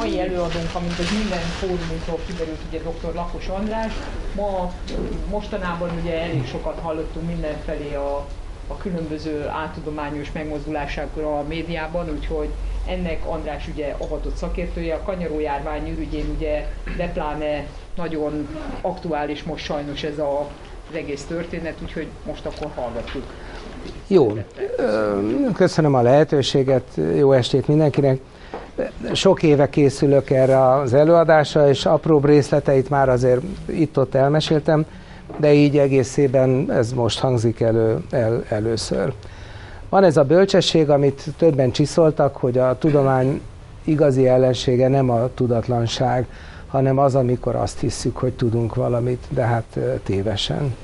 mai előadónk, amint az minden fórumunkról kiderült, ugye dr. Lakos András, ma mostanában ugye elég sokat hallottunk mindenfelé a, a különböző áltudományos megmozdulásákról a médiában, úgyhogy ennek András ugye avatott szakértője, a kanyarójárvány ürügyén ugye de pláne nagyon aktuális most sajnos ez a, az egész történet, úgyhogy most akkor hallgatjuk. Jó, köszönöm a lehetőséget, jó estét mindenkinek. Sok éve készülök erre az előadásra, és apró részleteit már azért itt-ott elmeséltem, de így egészében ez most hangzik elő el, először. Van ez a bölcsesség, amit többen csiszoltak, hogy a tudomány igazi ellensége nem a tudatlanság, hanem az, amikor azt hisszük, hogy tudunk valamit, de hát tévesen.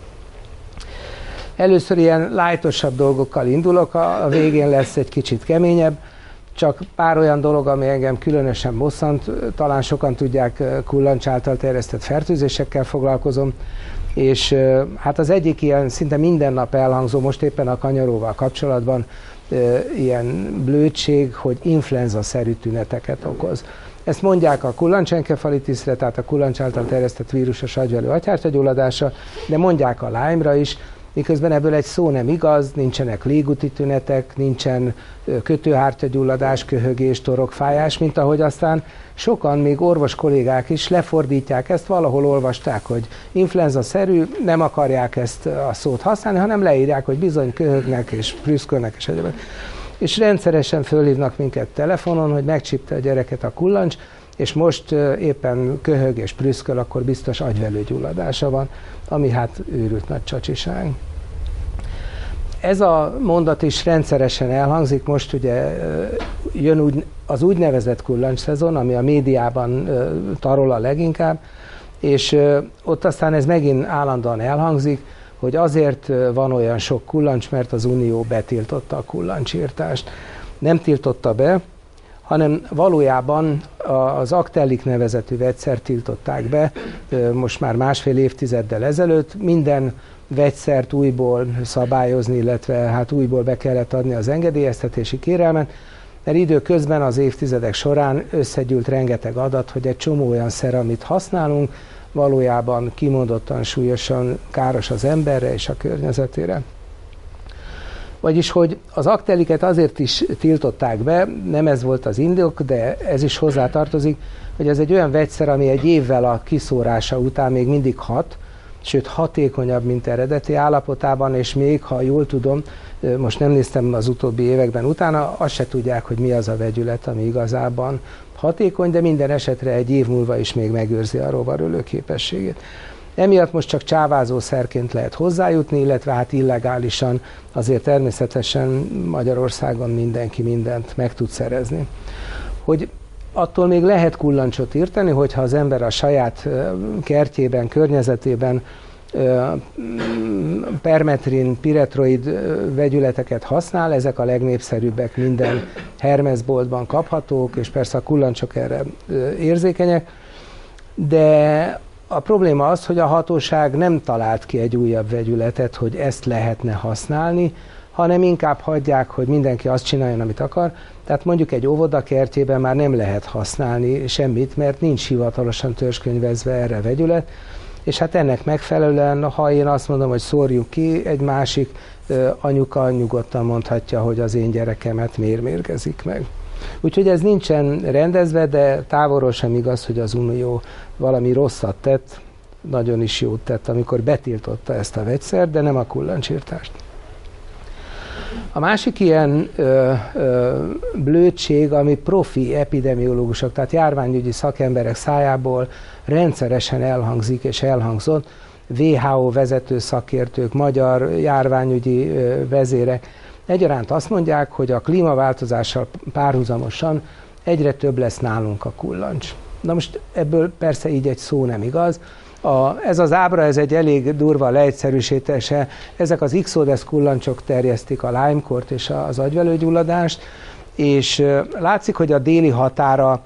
Először ilyen lájtosabb dolgokkal indulok, a végén lesz egy kicsit keményebb, csak pár olyan dolog, ami engem különösen bosszant, talán sokan tudják, kullancs által terjesztett fertőzésekkel foglalkozom, és hát az egyik ilyen szinte minden nap elhangzó, most éppen a kanyaróval kapcsolatban, ilyen blödség, hogy influenza-szerű tüneteket okoz. Ezt mondják a kullancsenkefalitiszre, tehát a kullancs által terjesztett vírusos agyvelő agyhártyagyulladása, de mondják a Lyme-ra is, miközben ebből egy szó nem igaz, nincsenek légúti tünetek, nincsen kötőhártyagyulladás, köhögés, torokfájás, mint ahogy aztán sokan, még orvos kollégák is lefordítják ezt, valahol olvasták, hogy influenza-szerű, nem akarják ezt a szót használni, hanem leírják, hogy bizony köhögnek és prüszkölnek és egyébként. És rendszeresen fölhívnak minket telefonon, hogy megcsipte a gyereket a kullancs, és most éppen köhög és prüszköl, akkor biztos agyvelőgyulladása van, ami hát őrült nagy csacsiság. Ez a mondat is rendszeresen elhangzik, most ugye jön úgy, az úgynevezett kullancs szezon, ami a médiában tarol a leginkább, és ott aztán ez megint állandóan elhangzik, hogy azért van olyan sok kullancs, mert az Unió betiltotta a kullancsírtást. Nem tiltotta be, hanem valójában az Actellic nevezetű vegyszer tiltották be most már másfél évtizeddel ezelőtt. Minden vegyszert újból szabályozni, illetve hát újból be kellett adni az engedélyeztetési kérelmet, mert időközben az évtizedek során összegyűlt rengeteg adat, hogy egy csomó olyan szer, amit használunk, valójában kimondottan súlyosan káros az emberre és a környezetére. Vagyis, hogy az akteliket azért is tiltották be, nem ez volt az indok, de ez is hozzátartozik, hogy ez egy olyan vegyszer, ami egy évvel a kiszórása után még mindig hat, sőt hatékonyabb, mint eredeti állapotában, és még, ha jól tudom, most nem néztem az utóbbi években utána, azt se tudják, hogy mi az a vegyület, ami igazában hatékony, de minden esetre egy év múlva is még megőrzi a rovarölő képességét. Emiatt most csak csávázó szerként lehet hozzájutni, illetve hát illegálisan azért természetesen Magyarországon mindenki mindent meg tud szerezni. Hogy attól még lehet kullancsot írtani, hogyha az ember a saját kertjében, környezetében permetrin, piretroid vegyületeket használ, ezek a legnépszerűbbek minden Hermesboltban kaphatók, és persze a kullancsok erre érzékenyek, de a probléma az, hogy a hatóság nem talált ki egy újabb vegyületet, hogy ezt lehetne használni, hanem inkább hagyják, hogy mindenki azt csináljon, amit akar. Tehát mondjuk egy óvoda kertjében már nem lehet használni semmit, mert nincs hivatalosan törzskönyvezve erre vegyület, és hát ennek megfelelően, ha én azt mondom, hogy szórjuk ki, egy másik anyuka nyugodtan mondhatja, hogy az én gyerekemet miért mérgezik meg. Úgyhogy ez nincsen rendezve, de távolról sem igaz, hogy az Unió valami rosszat tett, nagyon is jót tett, amikor betiltotta ezt a vegyszert, de nem a kullancsírtást. A másik ilyen ö, ö, blödség, ami profi epidemiológusok, tehát járványügyi szakemberek szájából rendszeresen elhangzik és elhangzott, WHO vezető szakértők, magyar járványügyi ö, vezérek, egyaránt azt mondják, hogy a klímaváltozással párhuzamosan egyre több lesz nálunk a kullancs. Na most ebből persze így egy szó nem igaz. A, ez az ábra, ez egy elég durva leegyszerűsítése. Ezek az Ixodes kullancsok terjesztik a Lyme-kort és az agyvelőgyulladást, és látszik, hogy a déli határa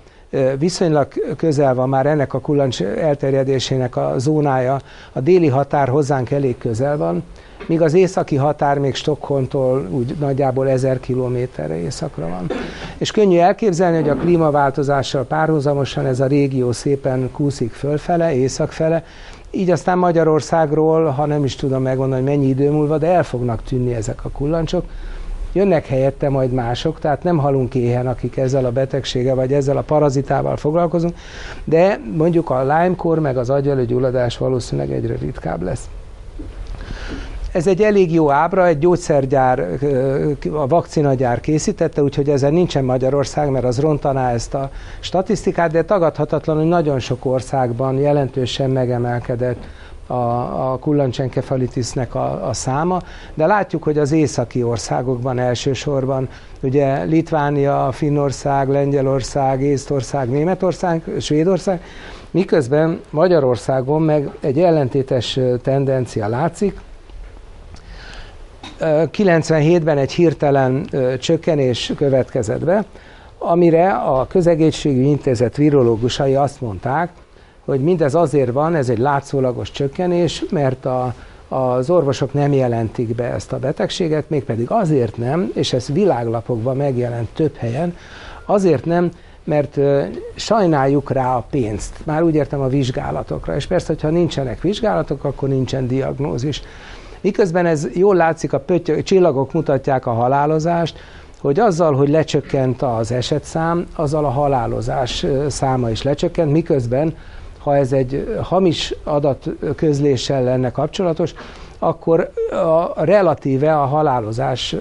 viszonylag közel van már ennek a kullancs elterjedésének a zónája, a déli határ hozzánk elég közel van, míg az északi határ még Stockholmtól úgy nagyjából ezer kilométerre északra van. És könnyű elképzelni, hogy a klímaváltozással párhuzamosan ez a régió szépen kúszik fölfele, északfele, így aztán Magyarországról, ha nem is tudom megmondani, hogy mennyi idő múlva, de el fognak tűnni ezek a kullancsok. Jönnek helyette majd mások, tehát nem halunk éhen, akik ezzel a betegséggel vagy ezzel a parazitával foglalkozunk, de mondjuk a Lyme-kor meg az agyvelőgyulladás valószínűleg egyre ritkább lesz. Ez egy elég jó ábra, egy gyógyszergyár, a vakcinagyár készítette, úgyhogy ezen nincsen Magyarország, mert az rontaná ezt a statisztikát, de tagadhatatlan, hogy nagyon sok országban jelentősen megemelkedett a, a kullancsenkefalitisnek a, a száma, de látjuk, hogy az északi országokban elsősorban, ugye Litvánia, Finnország, Lengyelország, Észtország, Németország, Svédország, miközben Magyarországon meg egy ellentétes tendencia látszik, 97-ben egy hirtelen csökkenés következett be, amire a közegészségügyi intézet virológusai azt mondták, hogy mindez azért van, ez egy látszólagos csökkenés, mert a, az orvosok nem jelentik be ezt a betegséget, mégpedig azért nem, és ez világlapokban megjelent több helyen, azért nem, mert sajnáljuk rá a pénzt. Már úgy értem a vizsgálatokra. És persze, hogyha nincsenek vizsgálatok, akkor nincsen diagnózis. Miközben ez jól látszik, a pötty- csillagok mutatják a halálozást, hogy azzal, hogy lecsökkent az esetszám, azzal a halálozás száma is lecsökkent, miközben ha ez egy hamis adat közléssel lenne kapcsolatos, akkor a relatíve a halálozás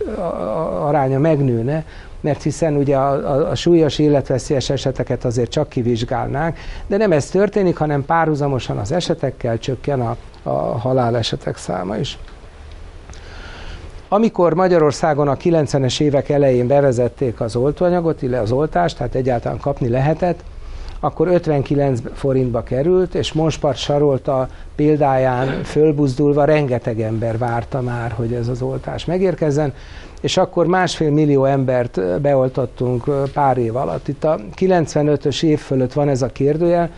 aránya megnőne, mert hiszen ugye a, a, a súlyos életveszélyes eseteket azért csak kivizsgálnánk, de nem ez történik, hanem párhuzamosan az esetekkel csökken a, a halálesetek száma is. Amikor Magyarországon a 90-es évek elején bevezették az oltóanyagot, illetve az oltást, tehát egyáltalán kapni lehetett, akkor 59 forintba került, és Monspart Sarolta példáján fölbuzdulva rengeteg ember várta már, hogy ez az oltás megérkezzen, és akkor másfél millió embert beoltottunk pár év alatt. Itt a 95-ös év fölött van ez a kérdőjel,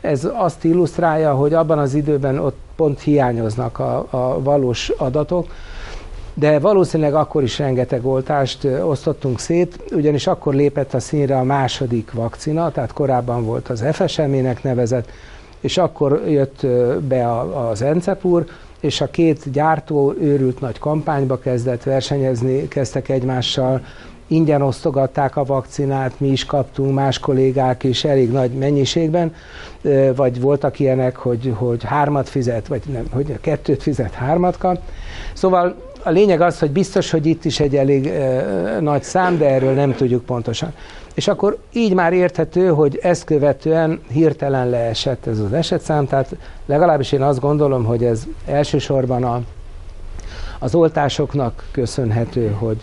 ez azt illusztrálja, hogy abban az időben ott pont hiányoznak a, a valós adatok, de valószínűleg akkor is rengeteg oltást osztottunk szét, ugyanis akkor lépett a színre a második vakcina, tehát korábban volt az FSM-nek nevezett, és akkor jött be az Encepur, és a két gyártó őrült nagy kampányba kezdett versenyezni, kezdtek egymással, ingyen osztogatták a vakcinát, mi is kaptunk, más kollégák is elég nagy mennyiségben, vagy voltak ilyenek, hogy, hogy hármat fizet, vagy nem, hogy kettőt fizet, hármat kap. Szóval a lényeg az, hogy biztos, hogy itt is egy elég nagy szám, de erről nem tudjuk pontosan. És akkor így már érthető, hogy ezt követően hirtelen leesett ez az esetszám, tehát legalábbis én azt gondolom, hogy ez elsősorban a, az oltásoknak köszönhető, hogy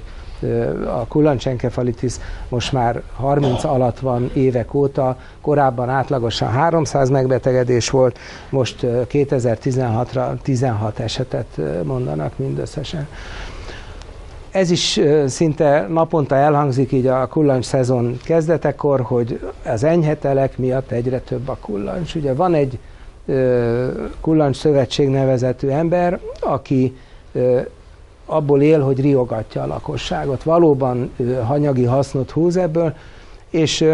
a kullancsenkefalitis most már 30 alatt van évek óta, korábban átlagosan 300 megbetegedés volt, most 2016-ra 16 esetet mondanak mindösszesen. Ez is szinte naponta elhangzik így a kullancs szezon kezdetekor, hogy az enyhetelek miatt egyre több a kullancs. Ugye van egy kullancs szövetség nevezetű ember, aki abból él, hogy riogatja a lakosságot. Valóban hanyagi hasznot húz ebből, és,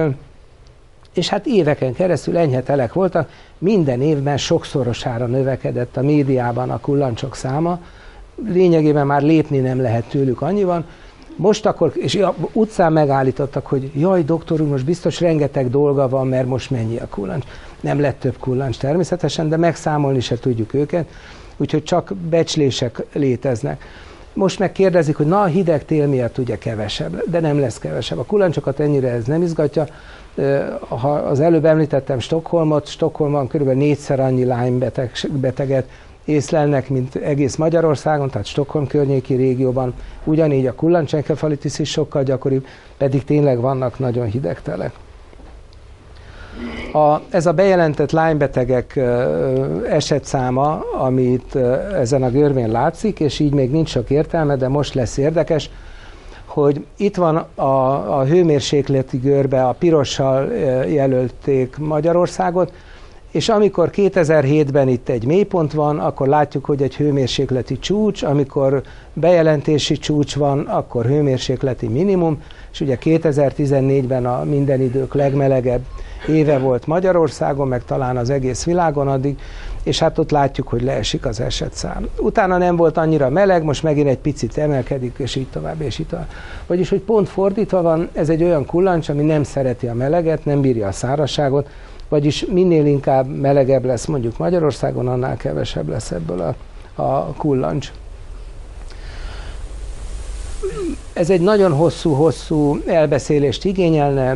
és hát éveken keresztül enyhe telek voltak, minden évben sokszorosára növekedett a médiában a kullancsok száma, lényegében már lépni nem lehet tőlük annyiban, most akkor, és utcán megállítottak, hogy jaj, doktor úr, most biztos rengeteg dolga van, mert most mennyi a kullancs. Nem lett több kullancs természetesen, de megszámolni se tudjuk őket, úgyhogy csak becslések léteznek. Most meg kérdezik, hogy na a hideg tél miatt ugye kevesebb, de nem lesz kevesebb. A kulancsokat ennyire ez nem izgatja. Ha az előbb említettem Stockholmot, Stockholmban kb. négyszer annyi Lyme beteg, beteget észlelnek, mint egész Magyarországon, tehát Stockholm környéki régióban. Ugyanígy a kullancsenkefalitis is sokkal gyakoribb, pedig tényleg vannak nagyon hideg telek. A, ez a bejelentett lánybetegek esetszáma, amit ezen a görvén látszik, és így még nincs sok értelme, de most lesz érdekes, hogy itt van a, a hőmérsékleti görbe, a pirossal jelölték Magyarországot, és amikor 2007-ben itt egy mélypont van, akkor látjuk, hogy egy hőmérsékleti csúcs, amikor bejelentési csúcs van, akkor hőmérsékleti minimum, és ugye 2014-ben a minden idők legmelegebb éve volt Magyarországon, meg talán az egész világon addig, és hát ott látjuk, hogy leesik az esetszám. Utána nem volt annyira meleg, most megint egy picit emelkedik, és így tovább, és így tovább. Vagyis, hogy pont fordítva van, ez egy olyan kullancs, ami nem szereti a meleget, nem bírja a szárazságot, vagyis minél inkább melegebb lesz mondjuk Magyarországon, annál kevesebb lesz ebből a, a kullancs. Ez egy nagyon hosszú-hosszú elbeszélést igényelne.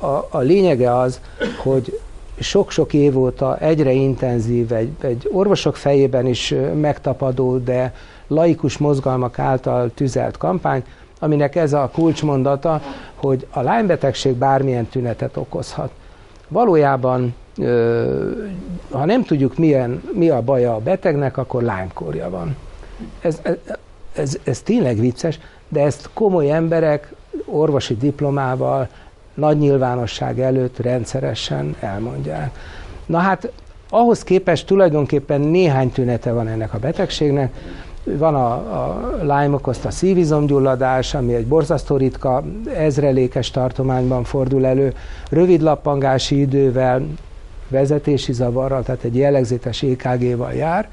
A, a lényege az, hogy sok-sok év óta egyre intenzív, egy, egy orvosok fejében is megtapadó, de laikus mozgalmak által tüzelt kampány, aminek ez a kulcsmondata, hogy a Lyme-betegség bármilyen tünetet okozhat. Valójában, ha nem tudjuk, milyen, mi a baja a betegnek, akkor Lyme-kórja van. Ez, ez, ez, tényleg vicces, de ezt komoly emberek orvosi diplomával, nagy nyilvánosság előtt rendszeresen elmondják. Na hát ahhoz képest tulajdonképpen néhány tünete van ennek a betegségnek. Van a, a Lyme okozta szívizomgyulladás, ami egy borzasztó ritka, ezrelékes tartományban fordul elő, rövid lappangási idővel, vezetési zavarral, tehát egy jellegzetes EKG-val jár,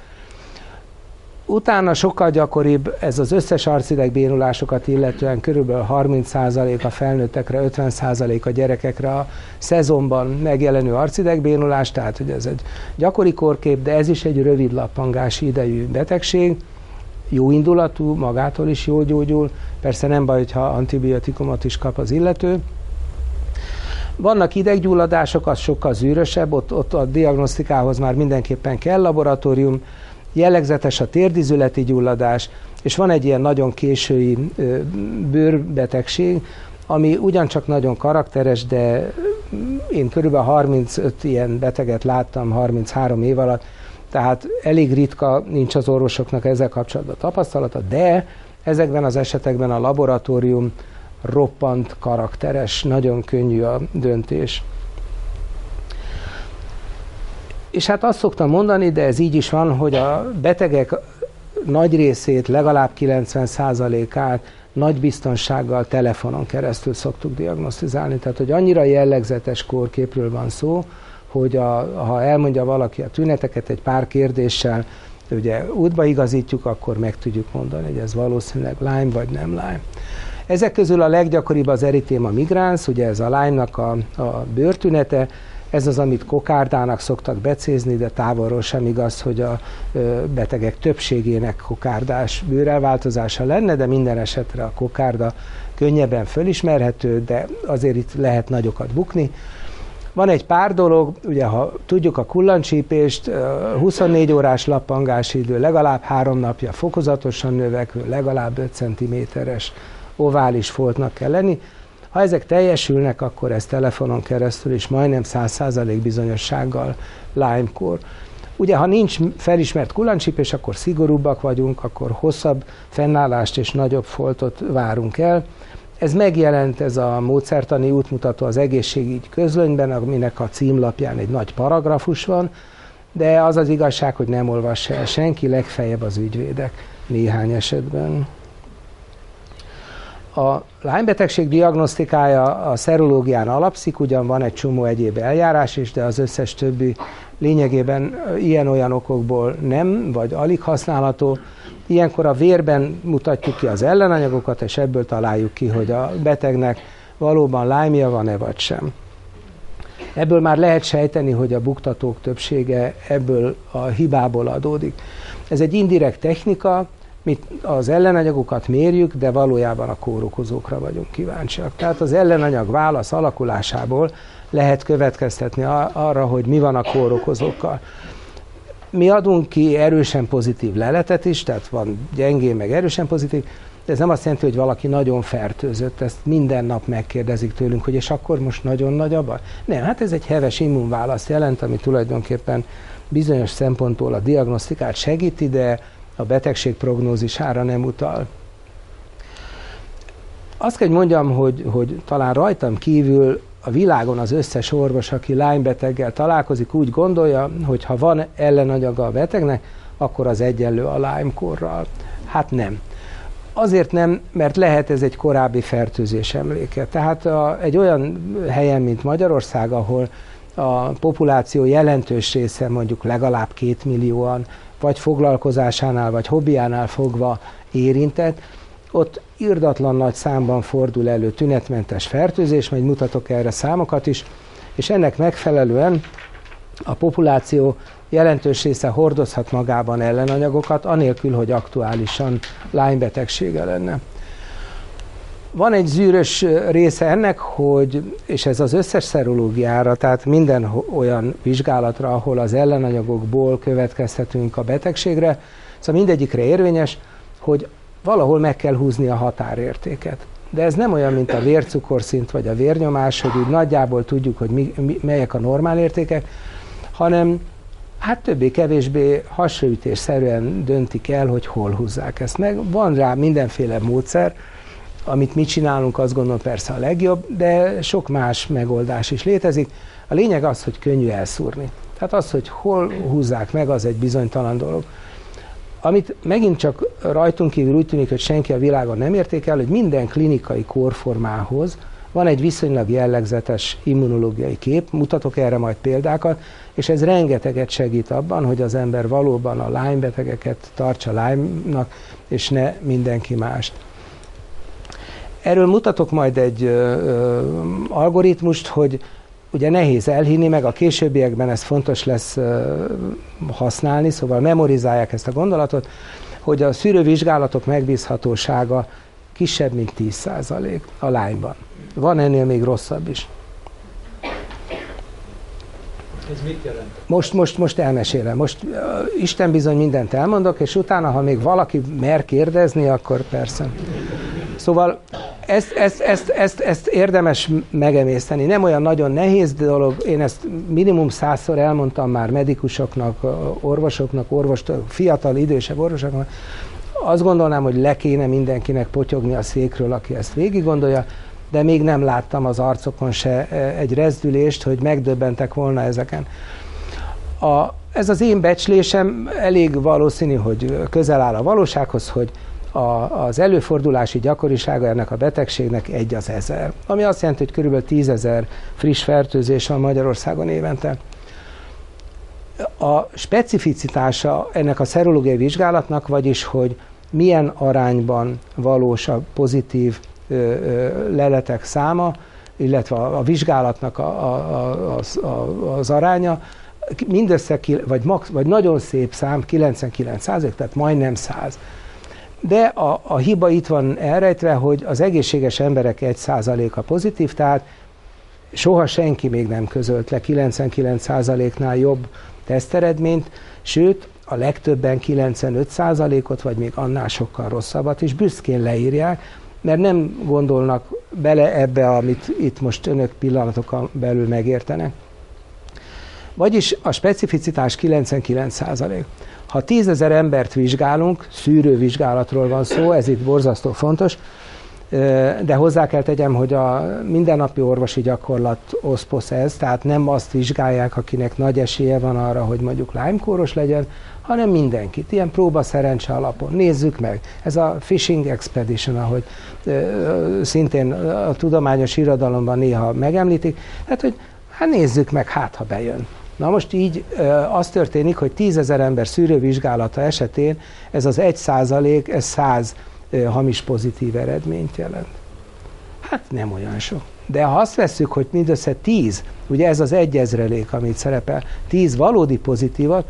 Utána sokkal gyakoribb ez az összes arcidegbénulásokat illetően körülbelül 30% a felnőttekre, 50% a gyerekekre a szezonban megjelenő arcidegbénulás, tehát hogy ez egy gyakori korkép, de ez is egy rövid lappangási idejű betegség, jó indulatú, magától is jól gyógyul, persze nem baj, ha antibiotikumot is kap az illető. Vannak ideggyulladások, az sokkal zűrösebb, ott, ott a diagnosztikához már mindenképpen kell laboratórium, jellegzetes a térdizületi gyulladás, és van egy ilyen nagyon késői bőrbetegség, ami ugyancsak nagyon karakteres, de én körülbelül 35 ilyen beteget láttam 33 év alatt, tehát elég ritka, nincs az orvosoknak ezzel kapcsolatban tapasztalata, de ezekben az esetekben a laboratórium roppant karakteres, nagyon könnyű a döntés. És hát azt szoktam mondani, de ez így is van, hogy a betegek nagy részét, legalább 90%-át nagy biztonsággal telefonon keresztül szoktuk diagnosztizálni. Tehát, hogy annyira jellegzetes kórképről van szó, hogy a, ha elmondja valaki a tüneteket egy pár kérdéssel, ugye útba igazítjuk, akkor meg tudjuk mondani, hogy ez valószínűleg Lyme vagy nem Lyme. Ezek közül a leggyakoribb az eritéma migrans, ugye ez a Lyme-nak a, a bőrtünete, ez az, amit kokárdának szoktak becézni, de távolról sem igaz, hogy a betegek többségének kokárdás bőrelváltozása lenne, de minden esetre a kokárda könnyebben fölismerhető, de azért itt lehet nagyokat bukni. Van egy pár dolog, ugye ha tudjuk a kullancsípést, 24 órás lappangási idő, legalább három napja fokozatosan növekvő, legalább 5 cm-es ovális foltnak kell lenni. Ha ezek teljesülnek, akkor ez telefonon keresztül is majdnem 100% bizonyossággal Lyme-kor. Ugye, ha nincs felismert kullancsípés, akkor szigorúbbak vagyunk, akkor hosszabb fennállást és nagyobb foltot várunk el. Ez megjelent, ez a módszertani útmutató az egészségügy közlönyben, aminek a címlapján egy nagy paragrafus van, de az az igazság, hogy nem olvassa el senki, legfeljebb az ügyvédek néhány esetben. A Lyme-betegség diagnosztikája a szerológián alapszik, ugyan van egy csomó egyéb eljárás is, de az összes többi lényegében ilyen-olyan okokból nem, vagy alig használható. Ilyenkor a vérben mutatjuk ki az ellenanyagokat, és ebből találjuk ki, hogy a betegnek valóban lyme van-e vagy sem. Ebből már lehet sejteni, hogy a buktatók többsége ebből a hibából adódik. Ez egy indirekt technika, mi az ellenanyagokat mérjük, de valójában a kórokozókra vagyunk kíváncsiak. Tehát az ellenanyag válasz alakulásából lehet következtetni arra, hogy mi van a kórokozókkal. Mi adunk ki erősen pozitív leletet is, tehát van gyengén meg erősen pozitív, de ez nem azt jelenti, hogy valaki nagyon fertőzött, ezt minden nap megkérdezik tőlünk, hogy és akkor most nagyon nagy a baj? Nem, hát ez egy heves immunválaszt jelent, ami tulajdonképpen bizonyos szempontból a diagnosztikát segíti, de a betegség prognózisára nem utal. Azt kell, mondjam, hogy, hogy talán rajtam kívül a világon az összes orvos, aki Lyme-beteggel találkozik, úgy gondolja, hogy ha van ellenanyaga a betegnek, akkor az egyenlő a Lyme-korral. Hát nem. Azért nem, mert lehet ez egy korábbi fertőzés emléke. Tehát a, egy olyan helyen, mint Magyarország, ahol a populáció jelentős része, mondjuk legalább két millióan, vagy foglalkozásánál, vagy hobbiánál fogva érintett, ott irdatlan nagy számban fordul elő tünetmentes fertőzés, majd mutatok erre számokat is, és ennek megfelelően a populáció jelentős része hordozhat magában ellenanyagokat, anélkül, hogy aktuálisan lánybetegsége lenne. Van egy zűrös része ennek, hogy, és ez az összes szerológiára, tehát minden olyan vizsgálatra, ahol az ellenanyagokból következtetünk a betegségre, szóval mindegyikre érvényes, hogy valahol meg kell húzni a határértéket. De ez nem olyan, mint a vércukorszint vagy a vérnyomás, hogy úgy nagyjából tudjuk, hogy mi, mi, melyek a normál értékek, hanem hát többé-kevésbé hasraütésszerűen döntik el, hogy hol húzzák ezt meg. Van rá mindenféle módszer, amit mi csinálunk, azt gondolom persze a legjobb, de sok más megoldás is létezik. A lényeg az, hogy könnyű elszúrni. Tehát az, hogy hol húzzák meg, az egy bizonytalan dolog. Amit megint csak rajtunk kívül úgy tűnik, hogy senki a világon nem értékel, hogy minden klinikai kórformához van egy viszonylag jellegzetes immunológiai kép, mutatok erre majd példákat, és ez rengeteget segít abban, hogy az ember valóban a Lyme betegeket tartsa Lyme-nak, és ne mindenki mást. Erről mutatok majd egy ö, algoritmust, hogy ugye nehéz elhinni, meg a későbbiekben ez fontos lesz ö, használni, szóval memorizálják ezt a gondolatot, hogy a szűrővizsgálatok megbízhatósága kisebb, mint 10% a lányban. Van ennél még rosszabb is. Ez mit jelent? Most, most, most elmesélem. Most uh, Isten bizony mindent elmondok, és utána, ha még valaki mer kérdezni, akkor persze. Szóval ezt, ezt, ezt, ezt, ezt érdemes megemészteni. Nem olyan nagyon nehéz dolog, én ezt minimum százszor elmondtam már medikusoknak, orvosoknak, orvos, fiatal, idősebb orvosoknak. Azt gondolnám, hogy le kéne mindenkinek potyogni a székről, aki ezt végig gondolja, de még nem láttam az arcokon se egy rezdülést, hogy megdöbbentek volna ezeken. A, ez az én becslésem elég valószínű, hogy közel áll a valósághoz, hogy a, az előfordulási gyakorisága ennek a betegségnek egy az ezer, ami azt jelenti, hogy kb. 10 ezer friss fertőzés van Magyarországon évente. A specificitása ennek a szerológiai vizsgálatnak, vagyis, hogy milyen arányban valós a pozitív leletek száma, illetve a, vizsgálatnak a, a, a, a, az aránya, mindössze, vagy, max, vagy nagyon szép szám, 99 tehát majdnem 100 de a, a hiba itt van elrejtve, hogy az egészséges emberek 1%-a pozitív, tehát soha senki még nem közölt le 99%-nál jobb teszteredményt, sőt, a legtöbben 95%-ot, vagy még annál sokkal rosszabbat is büszkén leírják, mert nem gondolnak bele ebbe, amit itt most önök pillanatokon belül megértenek. Vagyis a specificitás 99%. Ha tízezer embert vizsgálunk, szűrővizsgálatról van szó, ez itt borzasztó fontos, de hozzá kell tegyem, hogy a mindennapi orvosi gyakorlat oszposz ez, tehát nem azt vizsgálják, akinek nagy esélye van arra, hogy mondjuk lyme legyen, hanem mindenkit, ilyen próba szerencse alapon. Nézzük meg. Ez a Fishing Expedition, ahogy szintén a tudományos irodalomban néha megemlítik, hát hogy hát nézzük meg, hát ha bejön. Na most így az történik, hogy 10 ezer ember szűrővizsgálata esetén ez az 1 százalék, ez 100 hamis pozitív eredményt jelent. Hát nem olyan sok. De ha azt vesszük, hogy mindössze 10, ugye ez az egyezrelék, amit szerepel, 10 valódi pozitívat,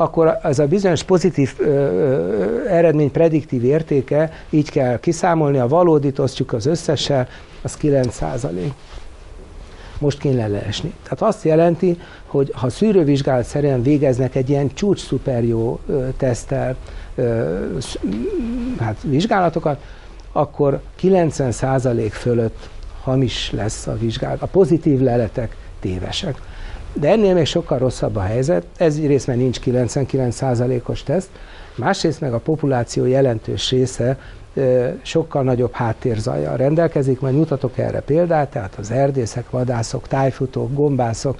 akkor ez a bizonyos pozitív ö, ö, eredmény prediktív értéke, így kell kiszámolni, a valódit osztjuk az összessel, az 9 százalék most kéne leesni. Tehát azt jelenti, hogy ha szűrővizsgálat szerint végeznek egy ilyen csúcs szuper jó tesztel hát vizsgálatokat, akkor 90% fölött hamis lesz a vizsgálat. A pozitív leletek tévesek. De ennél még sokkal rosszabb a helyzet. Ez egyrészt, mert nincs 99%-os teszt, másrészt meg a populáció jelentős része sokkal nagyobb háttérzajjal rendelkezik, majd mutatok erre példát, tehát az erdészek, vadászok, tájfutók, gombászok,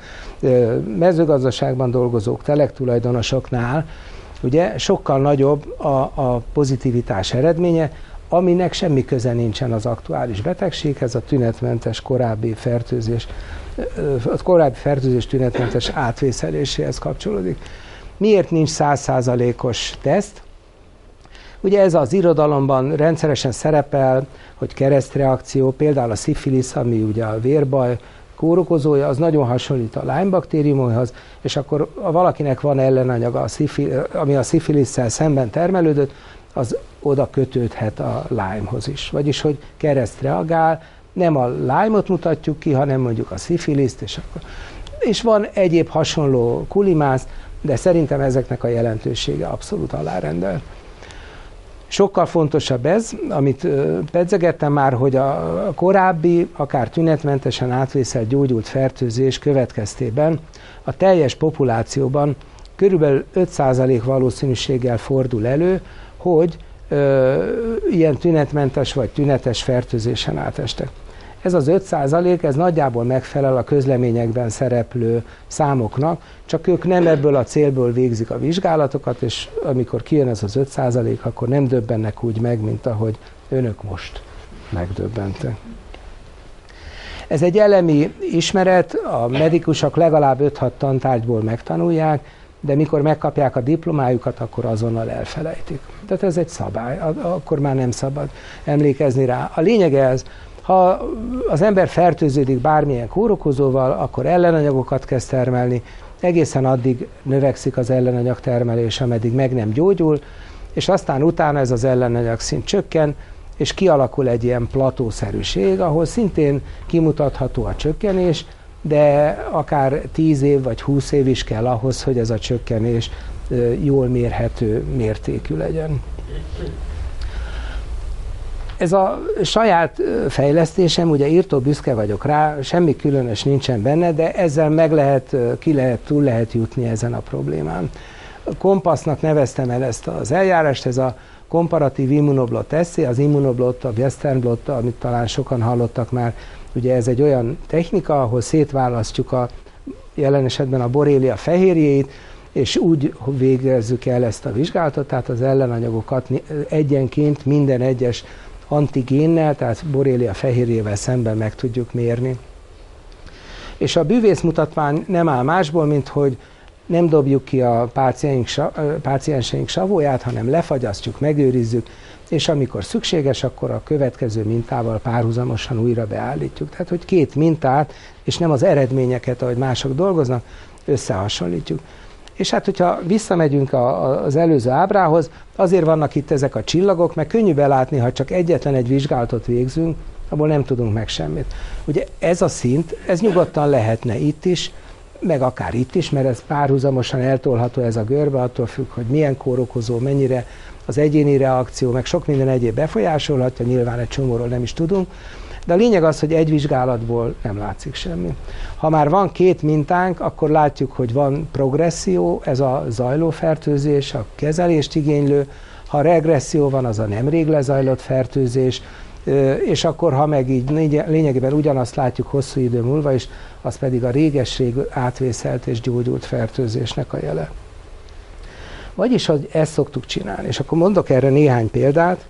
mezőgazdaságban dolgozók, telektulajdonosoknál ugye sokkal nagyobb a, a pozitivitás eredménye, aminek semmi köze nincsen az aktuális betegséghez, a tünetmentes korábbi fertőzés, a korábbi fertőzés tünetmentes átvészeléséhez kapcsolódik. Miért nincs százszázalékos teszt? Ugye ez az irodalomban rendszeresen szerepel, hogy keresztreakció, például a szifilisz, ami ugye a vérbaj kórokozója, az nagyon hasonlít a Lyme baktériumhoz, és akkor ha valakinek van ellenanyaga, ami a szifilisszel szemben termelődött, az oda kötődhet a Lymehoz is. Vagyis, hogy kereszt reagál, nem a Lyme-ot mutatjuk ki, hanem mondjuk a szifiliszt, és akkor és van egyéb hasonló kulimász, de szerintem ezeknek a jelentősége abszolút alárendel. Sokkal fontosabb ez, amit pedzegettem már, hogy a korábbi, akár tünetmentesen átvészelt gyógyult fertőzés következtében a teljes populációban körülbelül 5% valószínűséggel fordul elő, hogy ö, ilyen tünetmentes vagy tünetes fertőzésen átestek. Ez az 5% ez nagyjából megfelel a közleményekben szereplő számoknak, csak ők nem ebből a célból végzik a vizsgálatokat, és amikor kijön ez az 5% akkor nem döbbennek úgy meg, mint ahogy önök most megdöbbentek. Ez egy elemi ismeret, a medikusok legalább 5-6 tantárgyból megtanulják, de mikor megkapják a diplomájukat, akkor azonnal elfelejtik. Tehát ez egy szabály, akkor már nem szabad emlékezni rá. A lényeg ez, ha az ember fertőződik bármilyen kórokozóval, akkor ellenanyagokat kezd termelni, egészen addig növekszik az ellenanyag termelés, ameddig meg nem gyógyul, és aztán utána ez az ellenanyag szint csökken, és kialakul egy ilyen platószerűség, ahol szintén kimutatható a csökkenés, de akár 10 év vagy 20 év is kell ahhoz, hogy ez a csökkenés jól mérhető mértékű legyen. Ez a saját fejlesztésem, ugye írtó büszke vagyok rá, semmi különös nincsen benne, de ezzel meg lehet, ki lehet, túl lehet jutni ezen a problémán. Kompasznak neveztem el ezt az eljárást, ez a komparatív immunoblot eszé, az immunoblot, a western blot, amit talán sokan hallottak már, ugye ez egy olyan technika, ahol szétválasztjuk a jelen esetben a borélia fehérjét, és úgy végezzük el ezt a vizsgálatot, tehát az ellenanyagokat egyenként minden egyes antigénnel, tehát borélia fehérjével szemben meg tudjuk mérni. És a bűvész mutatvány nem áll másból, mint hogy nem dobjuk ki a pácienseink savóját, hanem lefagyasztjuk, megőrizzük, és amikor szükséges, akkor a következő mintával párhuzamosan újra beállítjuk. Tehát, hogy két mintát, és nem az eredményeket, ahogy mások dolgoznak, összehasonlítjuk. És hát, hogyha visszamegyünk a, az előző ábrához, azért vannak itt ezek a csillagok, mert könnyű belátni, ha csak egyetlen egy vizsgálatot végzünk, abból nem tudunk meg semmit. Ugye ez a szint, ez nyugodtan lehetne itt is, meg akár itt is, mert ez párhuzamosan eltolható ez a görbe, attól függ, hogy milyen kórokozó, mennyire az egyéni reakció, meg sok minden egyéb befolyásolhatja, nyilván egy csomóról nem is tudunk, de a lényeg az, hogy egy vizsgálatból nem látszik semmi. Ha már van két mintánk, akkor látjuk, hogy van progresszió, ez a zajló fertőzés, a kezelést igénylő, ha regresszió van, az a nemrég lezajlott fertőzés, és akkor, ha meg így lényegében ugyanazt látjuk hosszú idő múlva is, az pedig a réges-rég átvészelt és gyógyult fertőzésnek a jele. Vagyis, hogy ezt szoktuk csinálni. És akkor mondok erre néhány példát.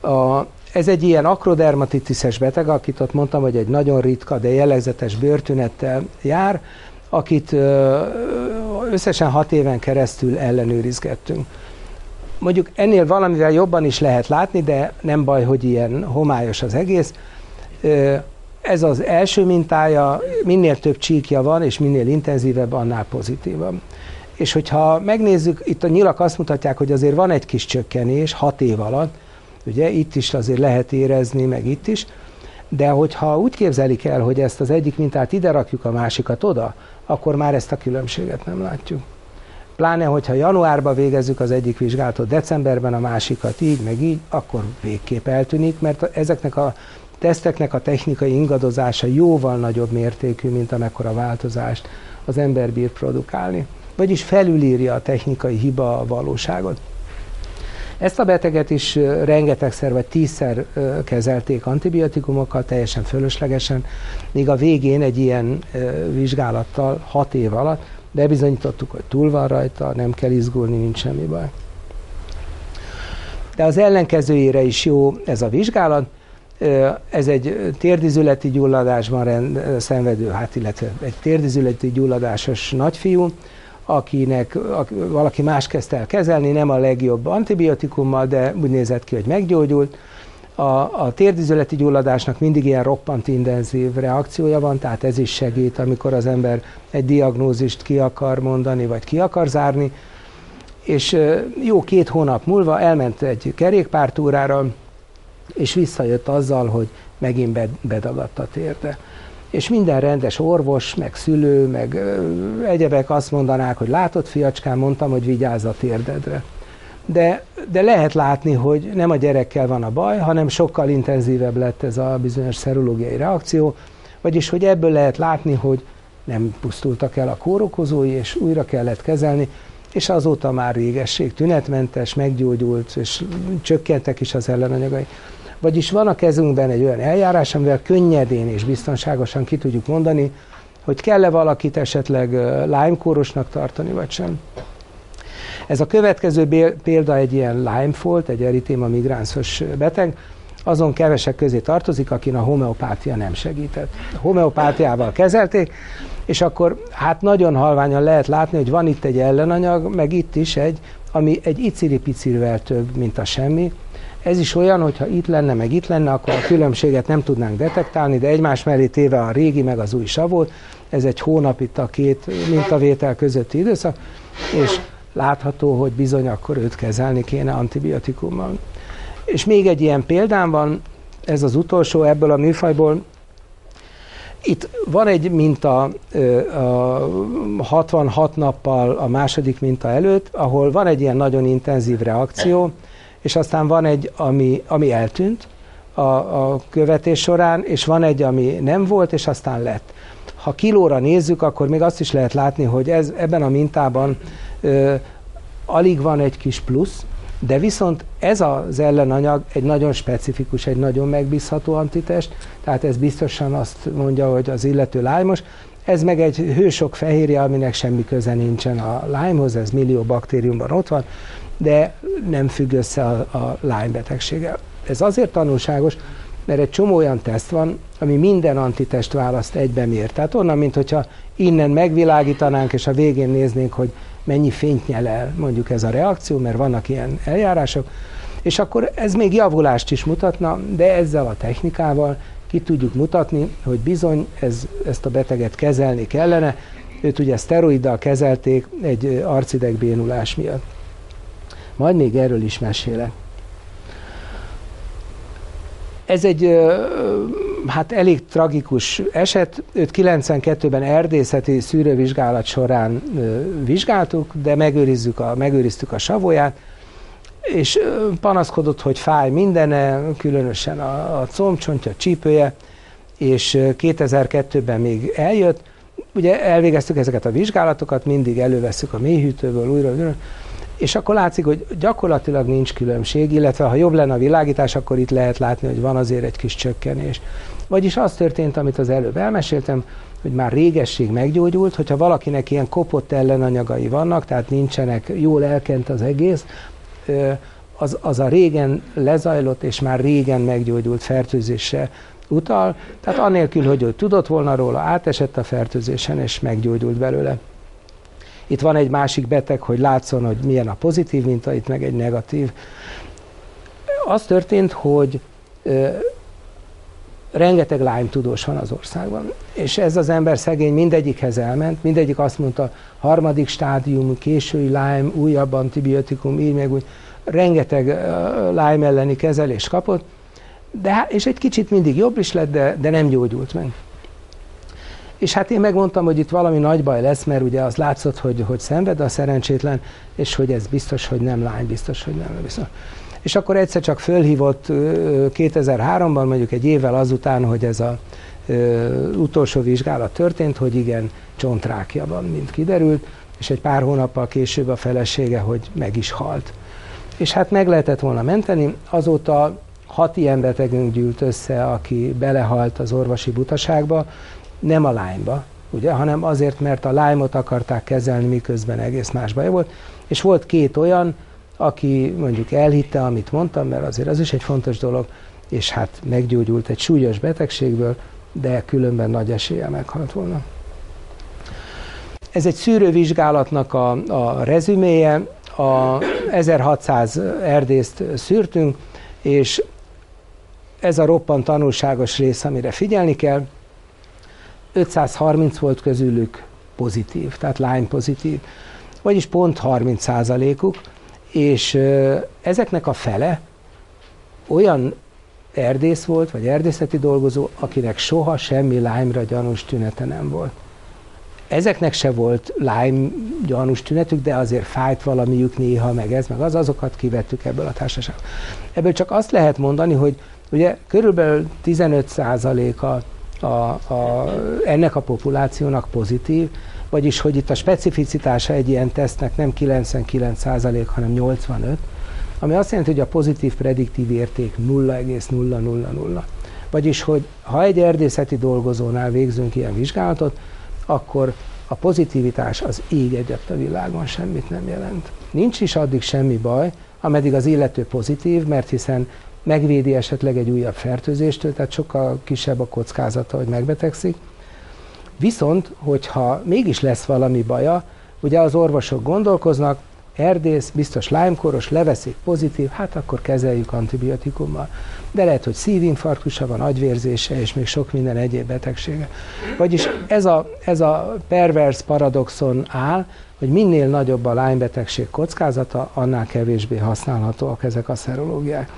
A, ez egy ilyen akrodermatitises beteg, akit ott mondtam, hogy egy nagyon ritka, de jellegzetes bőrtünettel jár, akit összesen hat éven keresztül ellenőrizgettünk. Mondjuk ennél valamivel jobban is lehet látni, de nem baj, hogy ilyen homályos az egész. Ez az első mintája, minél több csíkja van, és minél intenzívebb, annál pozitívabb. És hogyha megnézzük, itt a nyilak azt mutatják, hogy azért van egy kis csökkenés hat év alatt, ugye itt is azért lehet érezni, meg itt is, de hogyha úgy képzelik el, hogy ezt az egyik mintát ide rakjuk, a másikat oda, akkor már ezt a különbséget nem látjuk. Pláne, hogyha januárban végezzük az egyik vizsgálatot, decemberben a másikat így, meg így, akkor végképp eltűnik, mert ezeknek a teszteknek a technikai ingadozása jóval nagyobb mértékű, mint amekkora változást az ember bír produkálni. Vagyis felülírja a technikai hiba a valóságot. Ezt a beteget is rengetegszer vagy tízszer kezelték antibiotikumokkal, teljesen fölöslegesen, míg a végén egy ilyen vizsgálattal hat év alatt bebizonyítottuk, hogy túl van rajta, nem kell izgulni, nincs semmi baj. De az ellenkezőjére is jó ez a vizsgálat, ez egy térdizületi gyulladásban rend, szenvedő, hát illetve egy térdizületi gyulladásos nagyfiú, akinek aki, valaki más kezdte el kezelni, nem a legjobb antibiotikummal, de úgy nézett ki, hogy meggyógyult. A, a térdizületi gyulladásnak mindig ilyen roppant intenzív reakciója van, tehát ez is segít, amikor az ember egy diagnózist ki akar mondani, vagy ki akar zárni. És jó két hónap múlva elment egy kerékpártúrára, és visszajött azzal, hogy megint bedagadt a térde. És minden rendes orvos, meg szülő, meg egyebek azt mondanák, hogy látott fiacskám, mondtam, hogy vigyázz a térdedre. De, de lehet látni, hogy nem a gyerekkel van a baj, hanem sokkal intenzívebb lett ez a bizonyos szerológiai reakció, vagyis hogy ebből lehet látni, hogy nem pusztultak el a kórokozói, és újra kellett kezelni, és azóta már régesség tünetmentes, meggyógyult, és csökkentek is az ellenanyagai. Vagyis van a kezünkben egy olyan eljárás, amivel könnyedén és biztonságosan ki tudjuk mondani, hogy kell-e valakit esetleg Lyme-kórosnak tartani, vagy sem. Ez a következő példa egy ilyen Lyme folt, egy eritéma migránszos beteg, azon kevesek közé tartozik, akin a homeopátia nem segített. A homeopátiával kezelték, és akkor hát nagyon halványan lehet látni, hogy van itt egy ellenanyag, meg itt is egy, ami egy iciri-picirivel több, mint a semmi, ez is olyan, hogyha itt lenne, meg itt lenne, akkor a különbséget nem tudnánk detektálni, de egymás mellé téve a régi, meg az új savot, ez egy hónap itt a két mintavétel közötti időszak, és látható, hogy bizony akkor őt kezelni kéne antibiotikummal. És még egy ilyen példám van, ez az utolsó ebből a műfajból, itt van egy minta a 66 nappal a második minta előtt, ahol van egy ilyen nagyon intenzív reakció, és aztán van egy, ami, ami eltűnt a, a követés során, és van egy, ami nem volt, és aztán lett. Ha kilóra nézzük, akkor még azt is lehet látni, hogy ez, ebben a mintában ö, alig van egy kis plusz, de viszont ez az ellenanyag egy nagyon specifikus, egy nagyon megbízható antitest, tehát ez biztosan azt mondja, hogy az illető lájmos, ez meg egy hősok fehérje, aminek semmi köze nincsen a Lymehoz, ez millió baktériumban ott van, de nem függ össze a, a Lyme betegséggel. Ez azért tanulságos, mert egy csomó olyan teszt van, ami minden antitest választ egyben mér. Tehát onnan, mint hogyha innen megvilágítanánk, és a végén néznénk, hogy mennyi fényt nyel el mondjuk ez a reakció, mert vannak ilyen eljárások, és akkor ez még javulást is mutatna, de ezzel a technikával ki tudjuk mutatni, hogy bizony ez, ezt a beteget kezelni kellene. Őt ugye szteroiddal kezelték egy arcidegbénulás miatt. Majd még erről is mesélek. Ez egy hát elég tragikus eset. Őt 92-ben erdészeti szűrővizsgálat során vizsgáltuk, de megőrizzük a, megőriztük a savóját, és panaszkodott, hogy fáj mindene, különösen a, a combcsontja, a csípője, és 2002-ben még eljött. Ugye elvégeztük ezeket a vizsgálatokat, mindig előveszük a mélyhűtőből újra, újra és akkor látszik, hogy gyakorlatilag nincs különbség, illetve ha jobb lenne a világítás, akkor itt lehet látni, hogy van azért egy kis csökkenés. Vagyis az történt, amit az előbb elmeséltem, hogy már régesség meggyógyult, hogyha valakinek ilyen kopott ellenanyagai vannak, tehát nincsenek, jól elkent az egész, az, az a régen lezajlott és már régen meggyógyult fertőzésre utal, tehát anélkül, hogy ő tudott volna róla, átesett a fertőzésen és meggyógyult belőle. Itt van egy másik beteg, hogy látszon, hogy milyen a pozitív minta, itt meg egy negatív. Az történt, hogy rengeteg lány tudós van az országban, és ez az ember szegény mindegyikhez elment, mindegyik azt mondta, harmadik stádium, késői Lyme, újabb antibiotikum, így meg úgy, rengeteg uh, Lyme elleni kezelés kapott, de, és egy kicsit mindig jobb is lett, de, de nem gyógyult meg. És hát én megmondtam, hogy itt valami nagy baj lesz, mert ugye az látszott, hogy, hogy szenved a szerencsétlen, és hogy ez biztos, hogy nem lány, biztos, hogy nem. Biztos. És akkor egyszer csak fölhívott 2003-ban, mondjuk egy évvel azután, hogy ez a utolsó vizsgálat történt, hogy igen, csontrákja van, mint kiderült, és egy pár hónappal később a felesége, hogy meg is halt. és hát meg lehetett volna menteni. Azóta hat ilyen betegünk gyűlt össze, aki belehalt az orvosi butaságba, nem a lányba, ugye, hanem azért, mert a lájmot akarták kezelni, miközben egész más baj volt. És volt két olyan, aki mondjuk elhitte, amit mondtam, mert azért az is egy fontos dolog, és hát meggyógyult egy súlyos betegségből, de különben nagy esélye meghalt volna. Ez egy szűrővizsgálatnak a, a rezüméje, a 1600 erdészt szűrtünk, és ez a roppant tanulságos rész, amire figyelni kell. 530 volt közülük pozitív, tehát Lyme pozitív, vagyis pont 30 százalékuk, és ezeknek a fele olyan erdész volt, vagy erdészeti dolgozó, akinek soha semmi Lyme-ra gyanús tünete nem volt. Ezeknek se volt Lyme gyanús tünetük, de azért fájt valamiük néha, meg ez, meg az, azokat kivettük ebből a társaságból. Ebből csak azt lehet mondani, hogy ugye körülbelül 15%-a a, a, ennek a populációnak pozitív, vagyis hogy itt a specificitása egy ilyen tesztnek nem 99% hanem 85, ami azt jelenti, hogy a pozitív prediktív érték 0,000. Vagyis, hogy ha egy erdészeti dolgozónál végzünk ilyen vizsgálatot, akkor a pozitivitás az ég egyet a világon semmit nem jelent. Nincs is addig semmi baj, ameddig az illető pozitív, mert hiszen megvédi esetleg egy újabb fertőzéstől, tehát sokkal kisebb a kockázata, hogy megbetegszik. Viszont, hogyha mégis lesz valami baja, ugye az orvosok gondolkoznak, erdész, biztos lájmkoros, leveszik pozitív, hát akkor kezeljük antibiotikummal. De lehet, hogy szívinfarktusa van, agyvérzése, és még sok minden egyéb betegsége. Vagyis ez a, ez a pervers paradoxon áll, hogy minél nagyobb a lájmbetegség kockázata, annál kevésbé használhatóak ezek a szerológiák.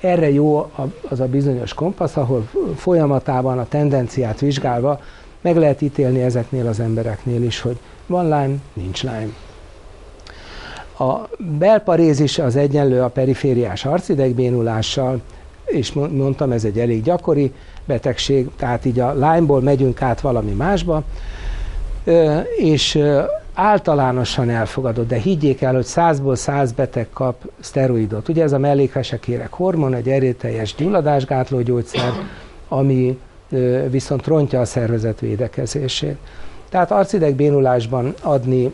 Erre jó az a bizonyos kompasz, ahol folyamatában a tendenciát vizsgálva meg lehet ítélni ezeknél az embereknél is, hogy van Lyme, nincs Lyme. A belparézis az egyenlő a perifériás arcidegbénulással, és mondtam, ez egy elég gyakori betegség, tehát így a Lyme-ból megyünk át valami másba, és általánosan elfogadott, de higgyék el, hogy százból száz beteg kap szteroidot. Ugye ez a mellékvesekérek hormon, egy erőteljes gyulladásgátló gyógyszer, ami viszont rontja a szervezet védekezését. Tehát arcidegbénulásban adni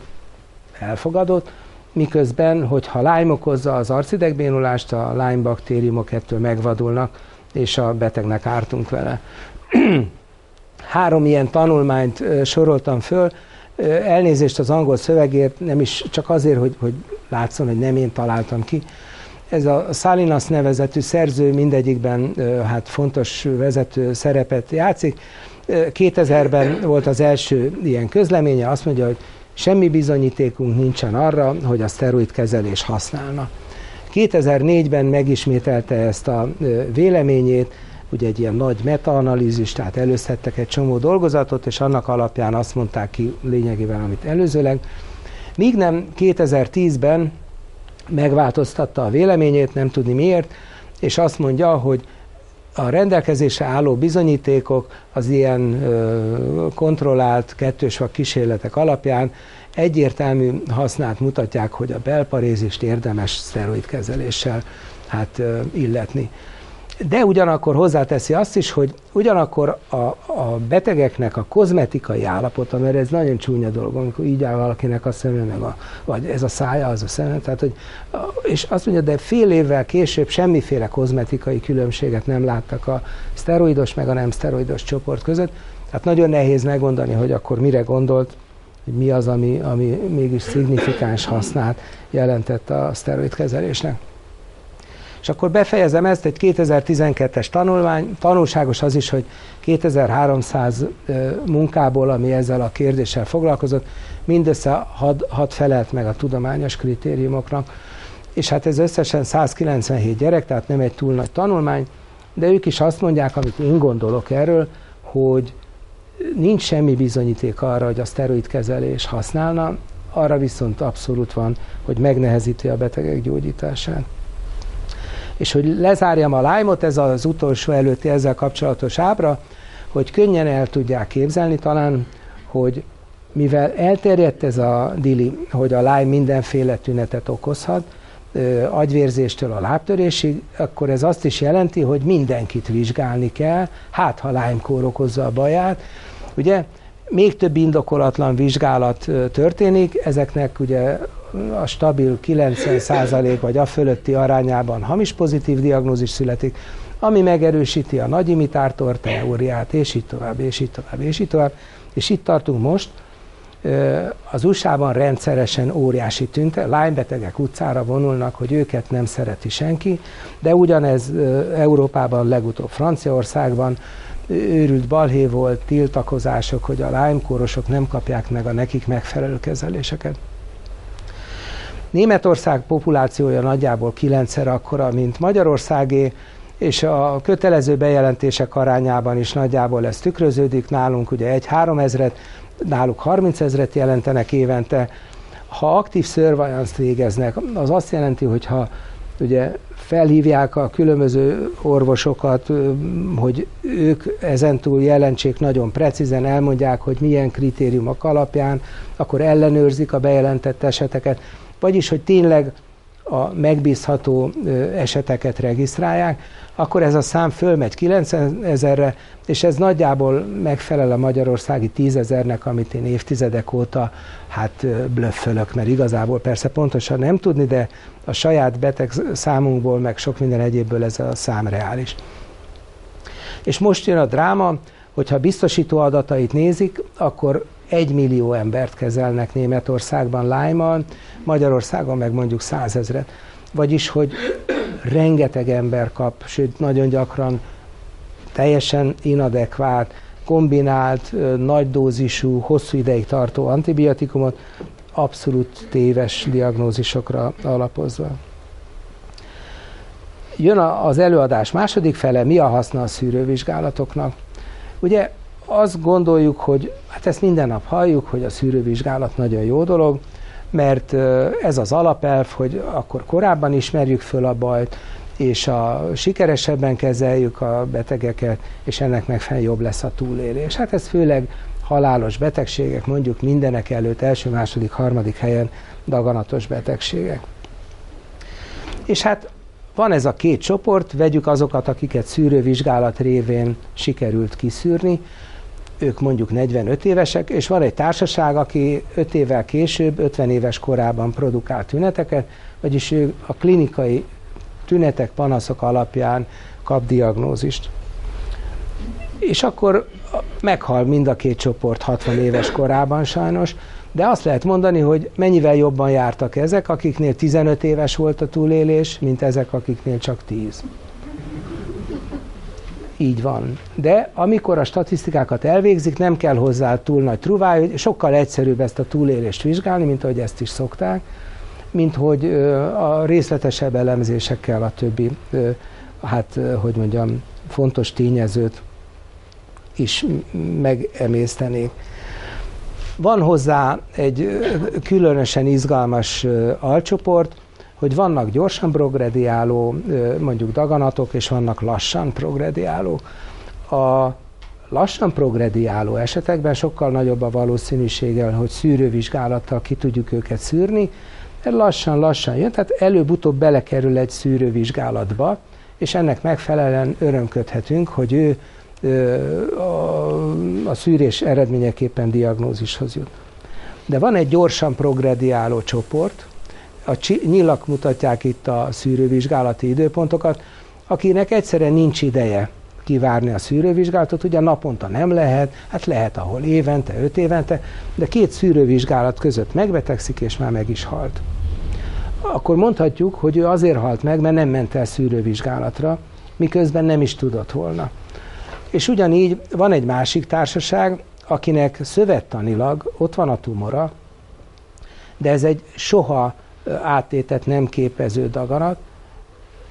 elfogadott, miközben, hogyha Lyme okozza az arcidegbénulást, a Lyme baktériumok ettől megvadulnak, és a betegnek ártunk vele. Három ilyen tanulmányt soroltam föl, elnézést az angol szövegért, nem is csak azért, hogy, hogy látszon, hogy nem én találtam ki. Ez a Salinas nevezetű szerző mindegyikben hát fontos vezető szerepet játszik. 2000-ben volt az első ilyen közleménye, azt mondja, hogy semmi bizonyítékunk nincsen arra, hogy a szteroid kezelés használna. 2004-ben megismételte ezt a véleményét, ugye egy ilyen nagy metaanalízis, tehát előszedtek egy csomó dolgozatot, és annak alapján azt mondták ki lényegében, amit előzőleg. Míg nem 2010-ben megváltoztatta a véleményét, nem tudni miért, és azt mondja, hogy a rendelkezésre álló bizonyítékok az ilyen ö, kontrollált kettős vagy kísérletek alapján egyértelmű hasznát mutatják, hogy a belparézist érdemes szteroidkezeléssel hát ö, illetni de ugyanakkor hozzáteszi azt is, hogy ugyanakkor a, a betegeknek a kozmetikai állapota, mert ez nagyon csúnya dolog, amikor így áll valakinek a szeme, meg a, vagy ez a szája, az a szeme, tehát, hogy, és azt mondja, de fél évvel később semmiféle kozmetikai különbséget nem láttak a szteroidos meg a nem szteroidos csoport között, tehát nagyon nehéz megmondani, hogy akkor mire gondolt, hogy mi az, ami, ami mégis szignifikáns hasznát jelentett a szteroidkezelésnek. És akkor befejezem ezt, egy 2012-es tanulmány, tanulságos az is, hogy 2300 munkából, ami ezzel a kérdéssel foglalkozott, mindössze 6, 6 felelt meg a tudományos kritériumoknak, és hát ez összesen 197 gyerek, tehát nem egy túl nagy tanulmány, de ők is azt mondják, amit én gondolok erről, hogy nincs semmi bizonyíték arra, hogy a szteroidkezelés használna, arra viszont abszolút van, hogy megnehezíti a betegek gyógyítását. És hogy lezárjam a lájmot, ez az utolsó előtti ezzel kapcsolatos ábra, hogy könnyen el tudják képzelni talán, hogy mivel elterjedt ez a dili, hogy a Lyme mindenféle tünetet okozhat, agyvérzéstől a lábtörésig, akkor ez azt is jelenti, hogy mindenkit vizsgálni kell, hát ha Lyme-kór okozza a baját. Ugye még több indokolatlan vizsgálat történik, ezeknek ugye a stabil 90% vagy a fölötti arányában hamis pozitív diagnózis születik, ami megerősíti a nagy imitátor teóriát, és így tovább, és így tovább, és így tovább. És itt tartunk most, az USA-ban rendszeresen óriási tünte, lánybetegek utcára vonulnak, hogy őket nem szereti senki, de ugyanez Európában, legutóbb Franciaországban őrült balhé volt, tiltakozások, hogy a Lyme-kórosok nem kapják meg a nekik megfelelő kezeléseket. Németország populációja nagyjából kilencszer akkora, mint Magyarországé, és a kötelező bejelentések arányában is nagyjából ez tükröződik. Nálunk ugye egy-három ezret, náluk 30 ezret jelentenek évente. Ha aktív surveillance végeznek, az azt jelenti, hogy ha ugye felhívják a különböző orvosokat, hogy ők ezentúl jelentsék nagyon precízen, elmondják, hogy milyen kritériumok alapján, akkor ellenőrzik a bejelentett eseteket, vagyis, hogy tényleg a megbízható eseteket regisztrálják, akkor ez a szám fölmegy 90 ezerre, és ez nagyjából megfelel a magyarországi 10 ezernek, amit én évtizedek óta hát blöffölök, mert igazából persze pontosan nem tudni, de a saját beteg számunkból, meg sok minden egyébből ez a szám reális. És most jön a dráma, hogyha biztosító adatait nézik, akkor egy millió embert kezelnek Németországban lyme Magyarországon meg mondjuk százezret. Vagyis, hogy rengeteg ember kap, sőt nagyon gyakran teljesen inadekvát, kombinált, nagy dózisú, hosszú ideig tartó antibiotikumot, abszolút téves diagnózisokra alapozva. Jön az előadás második fele, mi a haszna a szűrővizsgálatoknak. Ugye azt gondoljuk, hogy hát ezt minden nap halljuk, hogy a szűrővizsgálat nagyon jó dolog, mert ez az alapelv, hogy akkor korábban ismerjük föl a bajt, és a sikeresebben kezeljük a betegeket, és ennek megfelelően jobb lesz a túlélés. Hát ez főleg halálos betegségek, mondjuk mindenek előtt első, második, harmadik helyen daganatos betegségek. És hát van ez a két csoport, vegyük azokat, akiket szűrővizsgálat révén sikerült kiszűrni, ők mondjuk 45 évesek, és van egy társaság, aki 5 évvel később, 50 éves korában produkál tüneteket, vagyis ő a klinikai tünetek, panaszok alapján kap diagnózist. És akkor meghal mind a két csoport 60 éves korában sajnos, de azt lehet mondani, hogy mennyivel jobban jártak ezek, akiknél 15 éves volt a túlélés, mint ezek, akiknél csak 10. Így van. De amikor a statisztikákat elvégzik, nem kell hozzá túl nagy truváj, sokkal egyszerűbb ezt a túlélést vizsgálni, mint ahogy ezt is szokták, mint hogy a részletesebb elemzésekkel a többi, hát hogy mondjam, fontos tényezőt is megemésztenék. Van hozzá egy különösen izgalmas alcsoport, hogy vannak gyorsan progrediáló mondjuk daganatok, és vannak lassan progrediáló. A lassan progrediáló esetekben sokkal nagyobb a valószínűsége, hogy szűrővizsgálattal ki tudjuk őket szűrni, mert lassan-lassan jön, tehát előbb-utóbb belekerül egy szűrővizsgálatba, és ennek megfelelően örömködhetünk, hogy ő a, szűrés eredményeképpen diagnózishoz jut. De van egy gyorsan progrediáló csoport, a nyilak mutatják itt a szűrővizsgálati időpontokat, akinek egyszerűen nincs ideje kivárni a szűrővizsgálatot, ugye naponta nem lehet, hát lehet ahol évente, öt évente, de két szűrővizsgálat között megbetegszik, és már meg is halt. Akkor mondhatjuk, hogy ő azért halt meg, mert nem ment el szűrővizsgálatra, miközben nem is tudott volna. És ugyanígy van egy másik társaság, akinek szövettanilag ott van a tumora, de ez egy soha áttétet nem képező daganat.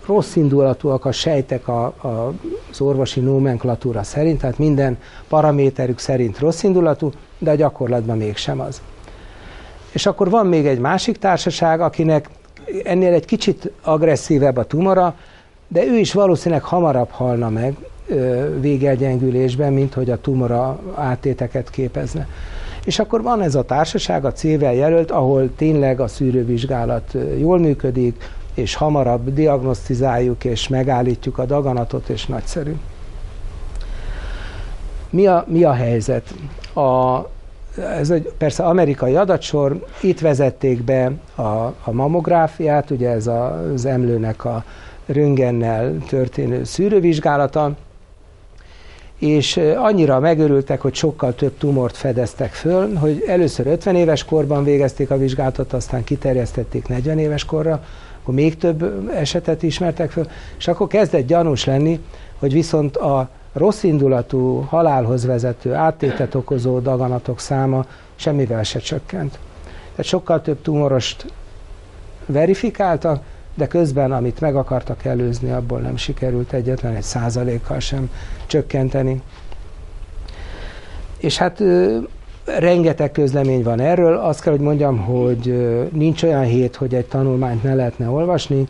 Rossz indulatúak a sejtek a, a, az orvosi nomenklatúra szerint, tehát minden paraméterük szerint rossz indulatú, de a gyakorlatban mégsem az. És akkor van még egy másik társaság, akinek ennél egy kicsit agresszívebb a tumora, de ő is valószínűleg hamarabb halna meg végelgyengülésben, mint hogy a tumora áttéteket képezne. És akkor van ez a társaság, a C-vel jelölt, ahol tényleg a szűrővizsgálat jól működik, és hamarabb diagnosztizáljuk és megállítjuk a daganatot, és nagyszerű. Mi a, mi a helyzet? A, ez egy persze amerikai adatsor, itt vezették be a, a mamográfiát, ugye ez a, az emlőnek a röngennel történő szűrővizsgálata, és annyira megörültek, hogy sokkal több tumort fedeztek föl, hogy először 50 éves korban végezték a vizsgálatot, aztán kiterjesztették 40 éves korra, akkor még több esetet ismertek föl, és akkor kezdett gyanús lenni, hogy viszont a rossz indulatú halálhoz vezető áttétet okozó daganatok száma semmivel se csökkent. Tehát sokkal több tumorost verifikáltak, de közben, amit meg akartak előzni, abból nem sikerült egyetlen egy százalékkal sem csökkenteni. És hát rengeteg közlemény van erről. Azt kell, hogy mondjam, hogy nincs olyan hét, hogy egy tanulmányt ne lehetne olvasni,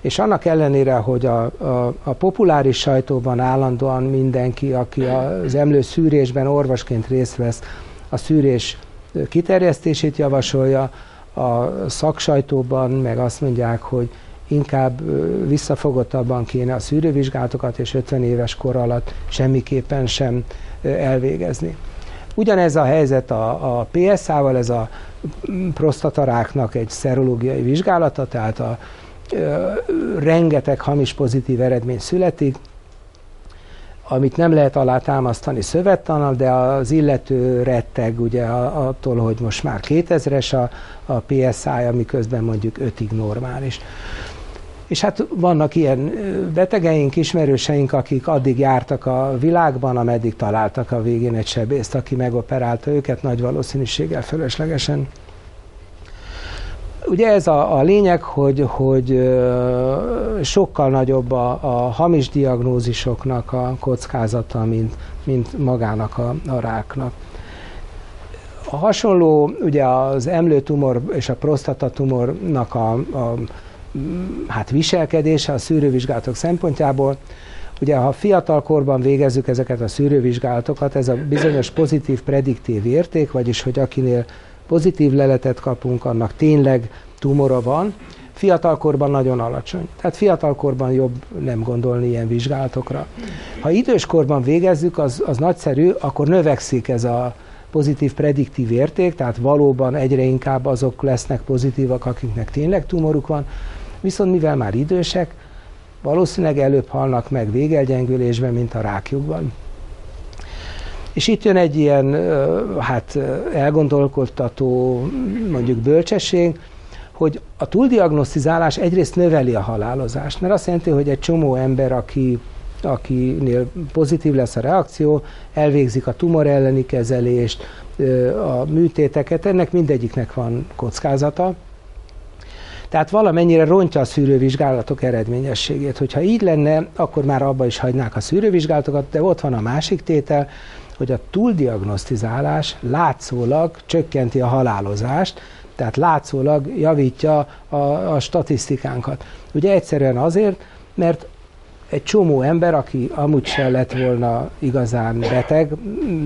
és annak ellenére, hogy a, a, a populáris sajtóban állandóan mindenki, aki az emlő szűrésben orvosként részt vesz, a szűrés kiterjesztését javasolja, a szaksajtóban meg azt mondják, hogy inkább visszafogottabban kéne a szűrővizsgálatokat, és 50 éves kor alatt semmiképpen sem elvégezni. Ugyanez a helyzet a, a PSA-val, ez a prostataráknak egy szerológiai vizsgálata, tehát a, ö, rengeteg hamis pozitív eredmény születik, amit nem lehet alátámasztani szövettannal, de az illető retteg ugye attól, hogy most már 2000-es a, a PSI, miközben mondjuk 5-ig normális. És hát vannak ilyen betegeink, ismerőseink, akik addig jártak a világban, ameddig találtak a végén egy sebészt, aki megoperálta őket nagy valószínűséggel fölöslegesen. Ugye ez a, a lényeg, hogy, hogy sokkal nagyobb a, a hamis diagnózisoknak a kockázata, mint, mint magának a, a ráknak. A hasonló, ugye az emlőtumor és a prostatatumornak a, a hát viselkedése a szűrővizsgálatok szempontjából. Ugye, ha fiatal korban végezzük ezeket a szűrővizsgálatokat, ez a bizonyos pozitív prediktív érték, vagyis hogy akinél pozitív leletet kapunk, annak tényleg tumora van, fiatalkorban nagyon alacsony. Tehát fiatalkorban jobb nem gondolni ilyen vizsgálatokra. Ha időskorban végezzük, az, az nagyszerű, akkor növekszik ez a pozitív prediktív érték, tehát valóban egyre inkább azok lesznek pozitívak, akiknek tényleg tumoruk van, viszont mivel már idősek, valószínűleg előbb halnak meg végelgyengülésben, mint a rákjukban. És itt jön egy ilyen hát elgondolkodtató mondjuk bölcsesség, hogy a túldiagnosztizálás egyrészt növeli a halálozást, mert azt jelenti, hogy egy csomó ember, aki, akinél pozitív lesz a reakció, elvégzik a tumor elleni kezelést, a műtéteket, ennek mindegyiknek van kockázata, tehát valamennyire rontja a szűrővizsgálatok eredményességét. Hogyha így lenne, akkor már abba is hagynák a szűrővizsgálatokat, de ott van a másik tétel, hogy a túldiagnosztizálás látszólag csökkenti a halálozást, tehát látszólag javítja a, a statisztikánkat. Ugye egyszerűen azért, mert egy csomó ember, aki amúgy sem lett volna igazán beteg,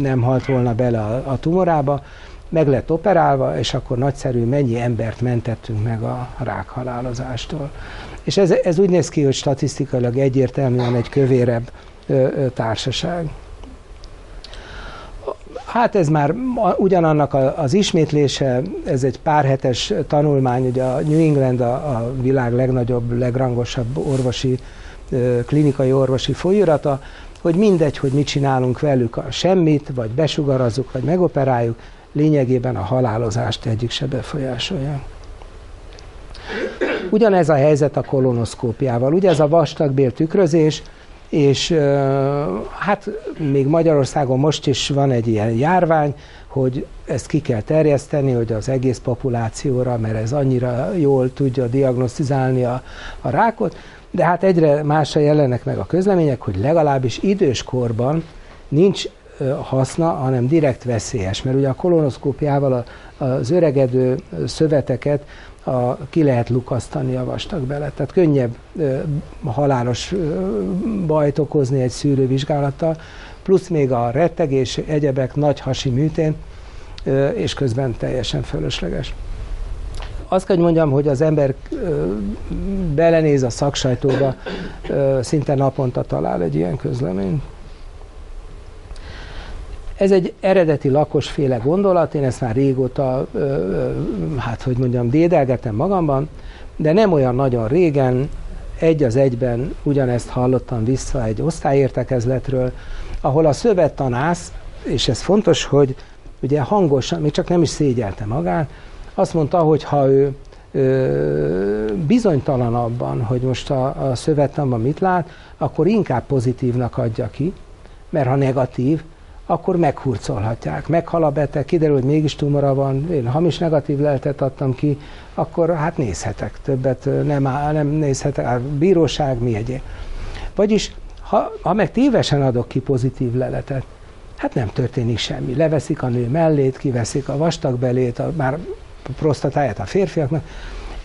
nem halt volna bele a, a tumorába, meg lett operálva, és akkor nagyszerű, mennyi embert mentettünk meg a rákhalálozástól. És ez, ez úgy néz ki, hogy statisztikailag egyértelműen egy kövérebb ö, ö, társaság. Hát ez már ugyanannak az ismétlése, ez egy pár hetes tanulmány, ugye a New England a, a világ legnagyobb, legrangosabb orvosi, klinikai orvosi folyóirata, hogy mindegy, hogy mit csinálunk velük, a semmit, vagy besugarazzuk, vagy megoperáljuk, lényegében a halálozást egyik se befolyásolja. Ugyanez a helyzet a kolonoszkópiával. Ugye ez a vastagbél tükrözés, és hát még Magyarországon most is van egy ilyen járvány, hogy ezt ki kell terjeszteni, hogy az egész populációra, mert ez annyira jól tudja diagnosztizálni a, a rákot, de hát egyre másra jelennek meg a közlemények, hogy legalábbis időskorban nincs haszna, hanem direkt veszélyes, mert ugye a kolonoszkópiával az öregedő szöveteket a, ki lehet lukasztani a bele. Tehát könnyebb ö, halálos ö, bajt okozni egy szűrővizsgálattal, plusz még a rettegés, egyebek, nagy hasi műtén, ö, és közben teljesen fölösleges. azt kell, hogy mondjam, hogy az ember belenéz a szaksajtóba, szinte naponta talál egy ilyen közleményt. Ez egy eredeti lakosféle gondolat, én ezt már régóta, hát hogy mondjam, dédelgetem magamban, de nem olyan nagyon régen, egy az egyben ugyanezt hallottam vissza egy osztályértekezletről, ahol a szövettanász, és ez fontos, hogy ugye hangosan, még csak nem is szégyelte magát, azt mondta, hogy ha ő ö, bizonytalan abban, hogy most a, a szövettanban mit lát, akkor inkább pozitívnak adja ki, mert ha negatív, akkor meghurcolhatják. Meghal a beteg, kiderül, hogy mégis tumora van, én hamis negatív leltet adtam ki, akkor hát nézhetek, többet nem, nem nézhetek, a bíróság mi egyéb. Vagyis, ha, ha meg tévesen adok ki pozitív leletet, hát nem történik semmi. Leveszik a nő mellét, kiveszik a vastagbelét, a, már a prostatáját a férfiaknak,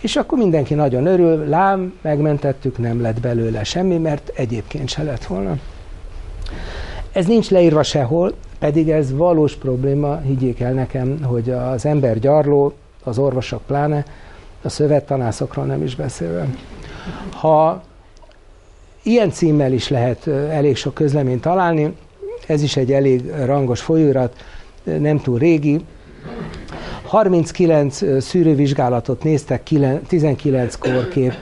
és akkor mindenki nagyon örül, lám, megmentettük, nem lett belőle semmi, mert egyébként se lett volna. Ez nincs leírva sehol, pedig ez valós probléma, higgyék el nekem, hogy az ember gyarló, az orvosok pláne, a szövettanászokról nem is beszélve. Ha ilyen címmel is lehet elég sok közleményt találni, ez is egy elég rangos folyóirat, nem túl régi. 39 szűrővizsgálatot néztek, 19 kórkép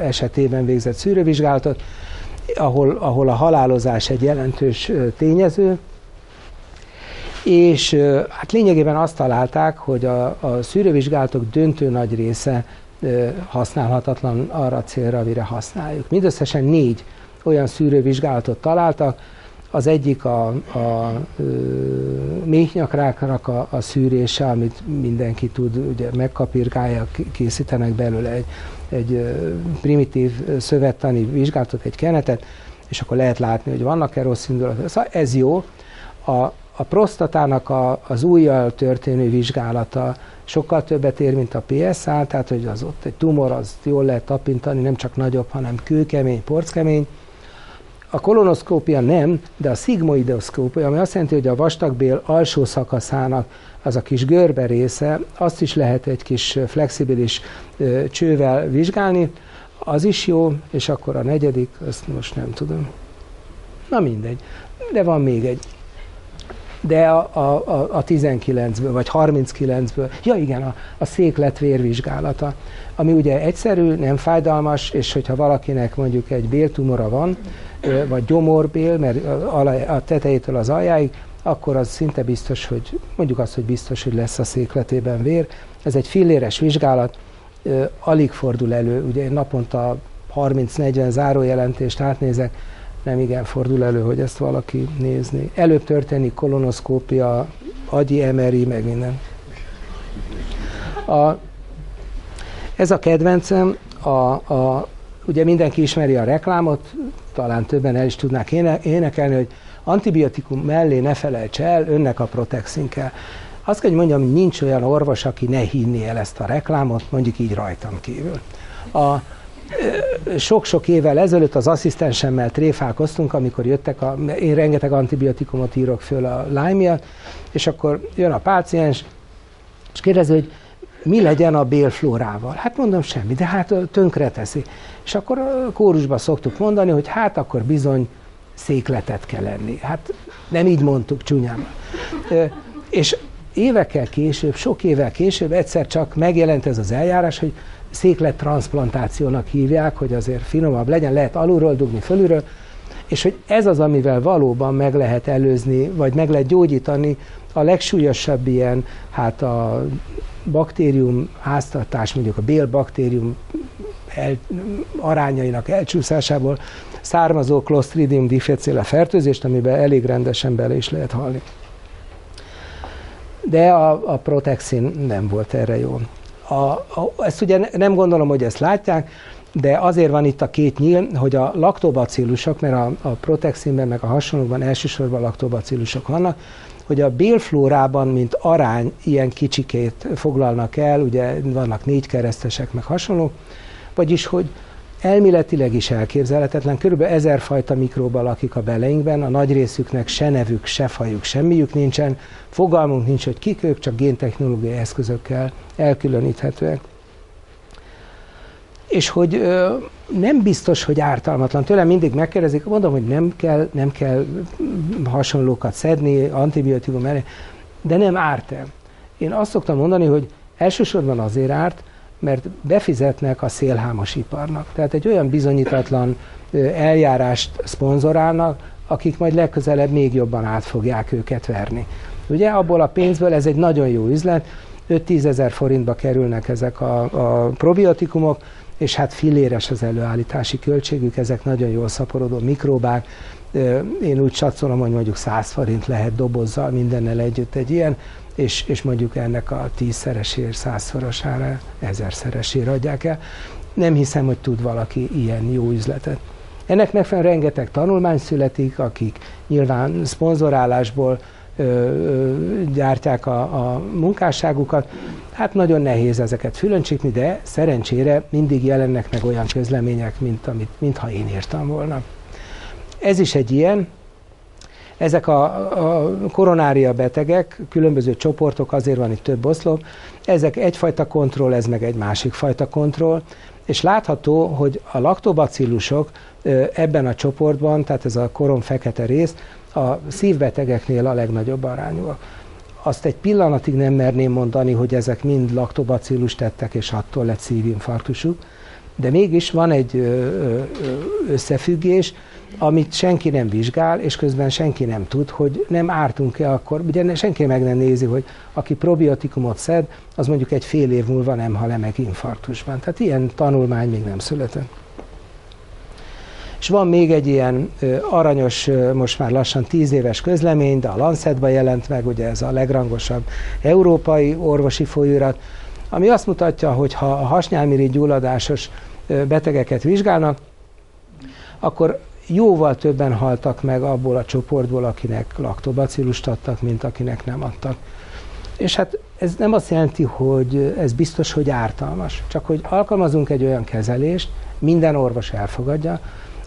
esetében végzett szűrővizsgálatot, ahol, ahol a halálozás egy jelentős tényező, és hát lényegében azt találták, hogy a, a szűrővizsgálatok döntő nagy része használhatatlan arra a célra, amire használjuk. Mindösszesen négy olyan szűrővizsgálatot találtak, az egyik a, a, a méhnyakráknak a, a szűrése, amit mindenki tud, ugye megkapirgálja, készítenek belőle egy, egy primitív szövettani vizsgálatot, egy kenetet, és akkor lehet látni, hogy vannak-e rossz indulatok. Szóval ez jó. A, a prostatának a, az újjal történő vizsgálata sokkal többet ér, mint a PSA, tehát hogy az ott egy tumor, az jól lehet tapintani, nem csak nagyobb, hanem kőkemény, porckemény, a kolonoszkópia nem, de a szigmoidoszkópia, ami azt jelenti, hogy a vastagbél alsó szakaszának az a kis görbe része, azt is lehet egy kis flexibilis csővel vizsgálni, az is jó, és akkor a negyedik, azt most nem tudom. Na mindegy. De van még egy. De a, a, a 19-ből, vagy 39-ből, ja igen, a, a széklet vérvizsgálata, ami ugye egyszerű, nem fájdalmas, és hogyha valakinek mondjuk egy béltumora van, vagy gyomorbél, mert a tetejétől az aljáig, akkor az szinte biztos, hogy mondjuk azt, hogy biztos, hogy lesz a székletében vér. Ez egy filléres vizsgálat, alig fordul elő, ugye én naponta 30-40 zárójelentést átnézek, nem igen fordul elő, hogy ezt valaki nézni. Előbb történik kolonoszkópia, agyi MRI, meg minden. A, ez a kedvencem, a, a, ugye mindenki ismeri a reklámot, talán többen el is tudnák énekelni, hogy antibiotikum mellé ne felejts el, önnek a protexin kell. Azt kell, hogy mondjam, nincs olyan orvos, aki ne hinni el ezt a reklámot, mondjuk így rajtam kívül. A, sok-sok évvel ezelőtt az asszisztensemmel tréfálkoztunk, amikor jöttek, a, én rengeteg antibiotikumot írok föl a lány és akkor jön a páciens, és kérdezi, hogy mi legyen a bélflórával? Hát mondom, semmi, de hát tönkre teszi. És akkor kórusban szoktuk mondani, hogy hát akkor bizony székletet kell lenni. Hát nem így mondtuk csúnyán. És évekkel később, sok évvel később egyszer csak megjelent ez az eljárás, hogy széklet transplantációnak hívják, hogy azért finomabb legyen, lehet alulról dugni, fölülről, és hogy ez az, amivel valóban meg lehet előzni, vagy meg lehet gyógyítani a legsúlyosabb ilyen, hát a baktérium háztartás, mondjuk a bélbaktérium el, arányainak elcsúszásából származó Clostridium difficile fertőzést, amiben elég rendesen bele is lehet halni. De a, a Protexin nem volt erre jó. A, a, ezt ugye nem gondolom, hogy ezt látják, de azért van itt a két nyíl, hogy a laktobacillusok, mert a, a Protexinben meg a hasonlókban elsősorban laktobacillusok vannak, hogy a bélflórában, mint arány ilyen kicsikét foglalnak el, ugye vannak négy keresztesek, meg hasonló, vagyis, hogy elméletileg is elképzelhetetlen, körülbelül ezer fajta mikróba lakik a beleinkben, a nagy részüknek se nevük, se fajuk, semmiük nincsen, fogalmunk nincs, hogy kik ők, csak géntechnológiai eszközökkel elkülöníthetőek. és hogy ö, nem biztos, hogy ártalmatlan. Tőlem mindig megkérdezik, mondom, hogy nem kell, nem kell hasonlókat szedni, antibiotikum elé, de nem árt el. Én azt szoktam mondani, hogy elsősorban azért árt, mert befizetnek a szélhámos iparnak. Tehát egy olyan bizonyítatlan eljárást szponzorálnak, akik majd legközelebb még jobban át fogják őket verni. Ugye abból a pénzből ez egy nagyon jó üzlet, 5-10 ezer forintba kerülnek ezek a, a probiotikumok, és hát filléres az előállítási költségük, ezek nagyon jól szaporodó mikróbák. Én úgy satszolom, hogy mondjuk 100 forint lehet dobozzal mindennel együtt egy ilyen, és, és mondjuk ennek a tízszeresére, százszorosára, ezerszeresére adják el. Nem hiszem, hogy tud valaki ilyen jó üzletet. Ennek megfelelően rengeteg tanulmány születik, akik nyilván szponzorálásból ö, ö, gyártják a, a munkásságukat. Hát nagyon nehéz ezeket fülöncsípni, de szerencsére mindig jelennek meg olyan közlemények, mint amit, mintha én írtam volna. Ez is egy ilyen, ezek a, a koronária betegek, különböző csoportok, azért van itt több oszlop, ezek egyfajta kontroll, ez meg egy másik fajta kontroll, és látható, hogy a laktobacillusok ebben a csoportban, tehát ez a korom fekete rész, a szívbetegeknél a legnagyobb arányúak. Azt egy pillanatig nem merném mondani, hogy ezek mind laktobacillus tettek, és attól lett szívinfarktusuk, de mégis van egy összefüggés, amit senki nem vizsgál, és közben senki nem tud, hogy nem ártunk-e akkor, ugye senki meg nem nézi, hogy aki probiotikumot szed, az mondjuk egy fél év múlva nem hal meg infarktusban. Tehát ilyen tanulmány még nem született. És van még egy ilyen aranyos, most már lassan tíz éves közlemény, de a Lancetban jelent meg, ugye ez a legrangosabb európai orvosi folyóirat, ami azt mutatja, hogy ha a hasnyálmirigy gyulladásos betegeket vizsgálnak, akkor jóval többen haltak meg abból a csoportból, akinek laktobacillust adtak, mint akinek nem adtak. És hát ez nem azt jelenti, hogy ez biztos, hogy ártalmas, csak hogy alkalmazunk egy olyan kezelést, minden orvos elfogadja,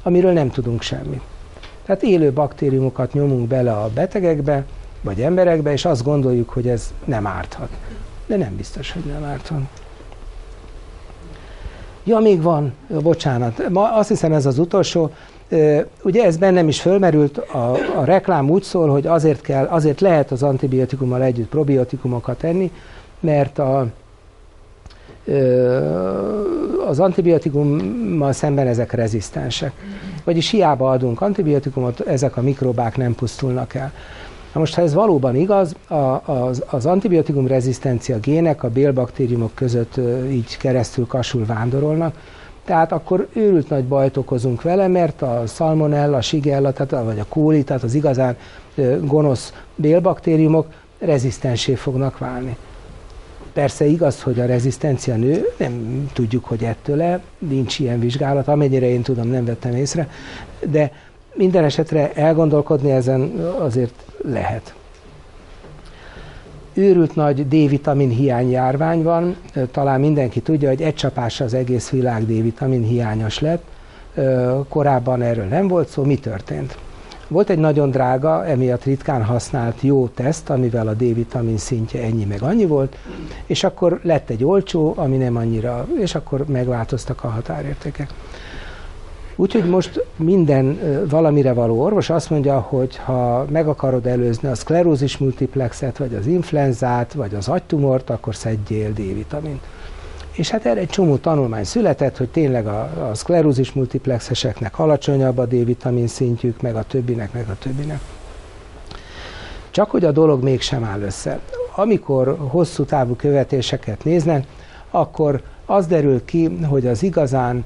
amiről nem tudunk semmit. Tehát élő baktériumokat nyomunk bele a betegekbe, vagy emberekbe, és azt gondoljuk, hogy ez nem árthat. De nem biztos, hogy nem árthat. Ja, még van, bocsánat, ma azt hiszem ez az utolsó, Ugye ez bennem is fölmerült, a, a reklám úgy szól, hogy azért, kell, azért lehet az antibiotikummal együtt probiotikumokat tenni, mert a, az antibiotikummal szemben ezek rezisztensek. Vagyis hiába adunk antibiotikumot, ezek a mikrobák nem pusztulnak el. Na most, ha ez valóban igaz, a, az, az antibiotikum rezisztencia gének a bélbaktériumok között így keresztül kasul vándorolnak, tehát akkor őrült nagy bajt okozunk vele, mert a salmonella, a shigella, tehát, vagy a kóli, tehát az igazán gonosz bélbaktériumok rezisztensé fognak válni. Persze igaz, hogy a rezisztencia nő, nem tudjuk, hogy ettől-e, nincs ilyen vizsgálat, amennyire én tudom, nem vettem észre, de minden esetre elgondolkodni ezen azért lehet őrült nagy D-vitamin hiány járvány van, talán mindenki tudja, hogy egy csapásra az egész világ D-vitamin hiányos lett, korábban erről nem volt szó, mi történt? Volt egy nagyon drága, emiatt ritkán használt jó teszt, amivel a D-vitamin szintje ennyi meg annyi volt, és akkor lett egy olcsó, ami nem annyira, és akkor megváltoztak a határértékek. Úgyhogy most minden valamire való orvos azt mondja, hogy ha meg akarod előzni a szklerózis multiplexet, vagy az influenzát, vagy az agytumort, akkor szedjél D-vitamint. És hát erre egy csomó tanulmány született, hogy tényleg a, a szklerózis multiplexeseknek alacsonyabb a D-vitamin szintjük, meg a többinek, meg a többinek. Csak hogy a dolog mégsem áll össze. Amikor hosszú távú követéseket néznek, akkor az derül ki, hogy az igazán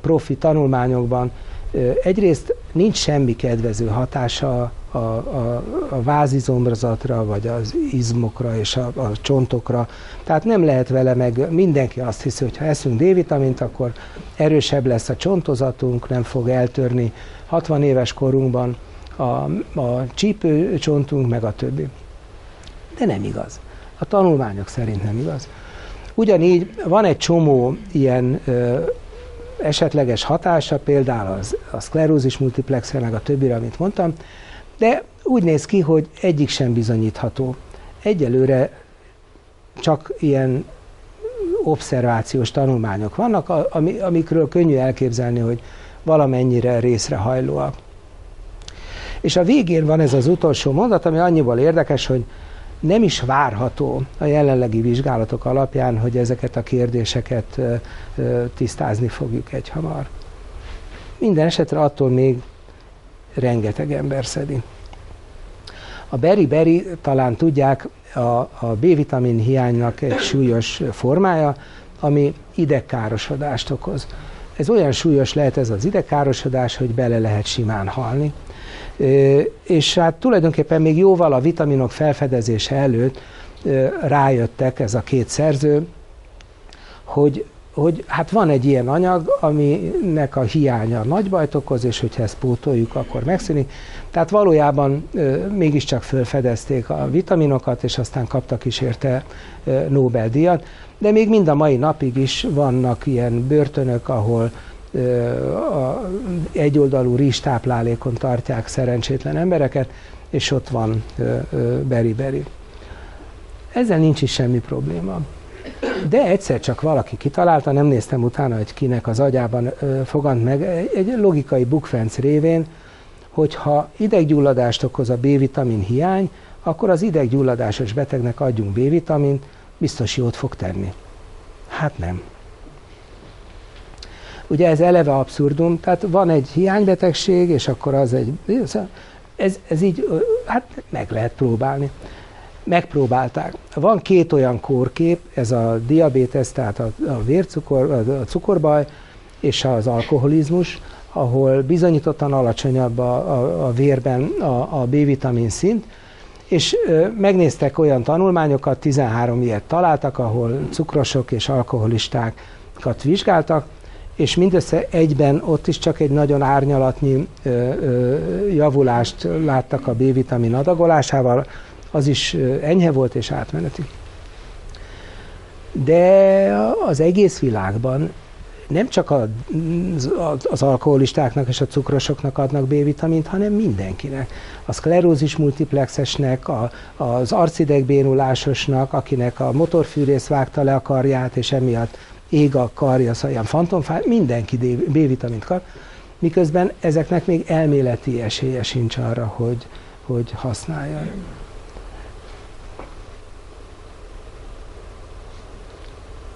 profi tanulmányokban egyrészt nincs semmi kedvező hatása a, a, a vázizomrazatra, vagy az izmokra és a, a csontokra. Tehát nem lehet vele meg, mindenki azt hiszi, hogy ha eszünk D-vitamint, akkor erősebb lesz a csontozatunk, nem fog eltörni 60 éves korunkban a, a csípőcsontunk, meg a többi. De nem igaz. A tanulmányok szerint nem igaz. Ugyanígy van egy csomó ilyen ö, esetleges hatása, például az, a szklerózis multiplexre, meg a többire, amit mondtam, de úgy néz ki, hogy egyik sem bizonyítható. Egyelőre csak ilyen obszervációs tanulmányok vannak, amikről könnyű elképzelni, hogy valamennyire részre hajlóak. És a végén van ez az utolsó mondat, ami annyiból érdekes, hogy nem is várható a jelenlegi vizsgálatok alapján, hogy ezeket a kérdéseket tisztázni fogjuk egyhamar. Minden esetre attól még rengeteg ember szedi. A beri-beri, talán tudják, a, a B-vitamin hiánynak egy súlyos formája, ami idegkárosodást okoz. Ez olyan súlyos lehet ez az idegkárosodás, hogy bele lehet simán halni. És hát tulajdonképpen még jóval a vitaminok felfedezése előtt rájöttek ez a két szerző, hogy hogy hát van egy ilyen anyag, aminek a hiánya nagy bajt okoz, és hogyha ezt pótoljuk, akkor megszűnik. Tehát valójában e, mégiscsak felfedezték a vitaminokat, és aztán kaptak is érte Nobel-díjat. De még mind a mai napig is vannak ilyen börtönök, ahol e, a egyoldalú rizstáplálékon tartják szerencsétlen embereket, és ott van beri-beri. Ezzel nincs is semmi probléma. De egyszer csak valaki kitalálta, nem néztem utána, hogy kinek az agyában fogant meg, egy logikai bukfenc révén, hogyha ideggyulladást okoz a B-vitamin hiány, akkor az ideggyulladásos betegnek adjunk B-vitamint, biztos jót fog tenni. Hát nem. Ugye ez eleve abszurdum, tehát van egy hiánybetegség, és akkor az egy... Ez, ez így, hát meg lehet próbálni megpróbálták. Van két olyan kórkép, ez a diabétesz, tehát a, a vércukor, a cukorbaj és az alkoholizmus, ahol bizonyítottan alacsonyabb a, a, a vérben a, a B-vitamin szint, és ö, megnéztek olyan tanulmányokat, 13 ilyet találtak, ahol cukrosok és alkoholistákat vizsgáltak, és mindössze egyben ott is csak egy nagyon árnyalatnyi ö, ö, javulást láttak a B-vitamin adagolásával, az is enyhe volt és átmeneti. De az egész világban nem csak a, az alkoholistáknak és a cukrosoknak adnak B-vitamint, hanem mindenkinek. A szklerózis multiplexesnek, a, az arcidegbénulásosnak, akinek a motorfűrész vágta le a karját, és emiatt ég a karja, szóval ilyen fantomfáj, mindenki B-vitamint kap, miközben ezeknek még elméleti esélye sincs arra, hogy, hogy használja.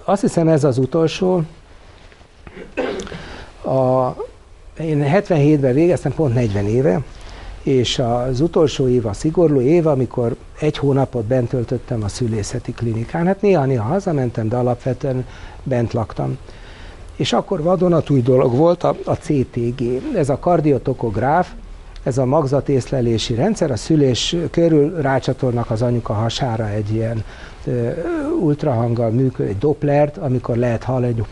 Azt hiszem ez az utolsó. A, én 77-ben végeztem, pont 40 éve, és az utolsó év a szigorú év, amikor egy hónapot bent töltöttem a szülészeti klinikán. Hát néha-néha hazamentem, de alapvetően bent laktam. És akkor vadonatúj dolog volt a, a CTG, ez a kardiotokográf, ez a magzatészlelési rendszer, a szülés körül rácsatolnak az anyuka hasára egy ilyen ultrahanggal működő egy Dopplert, amikor lehet hallani, hogy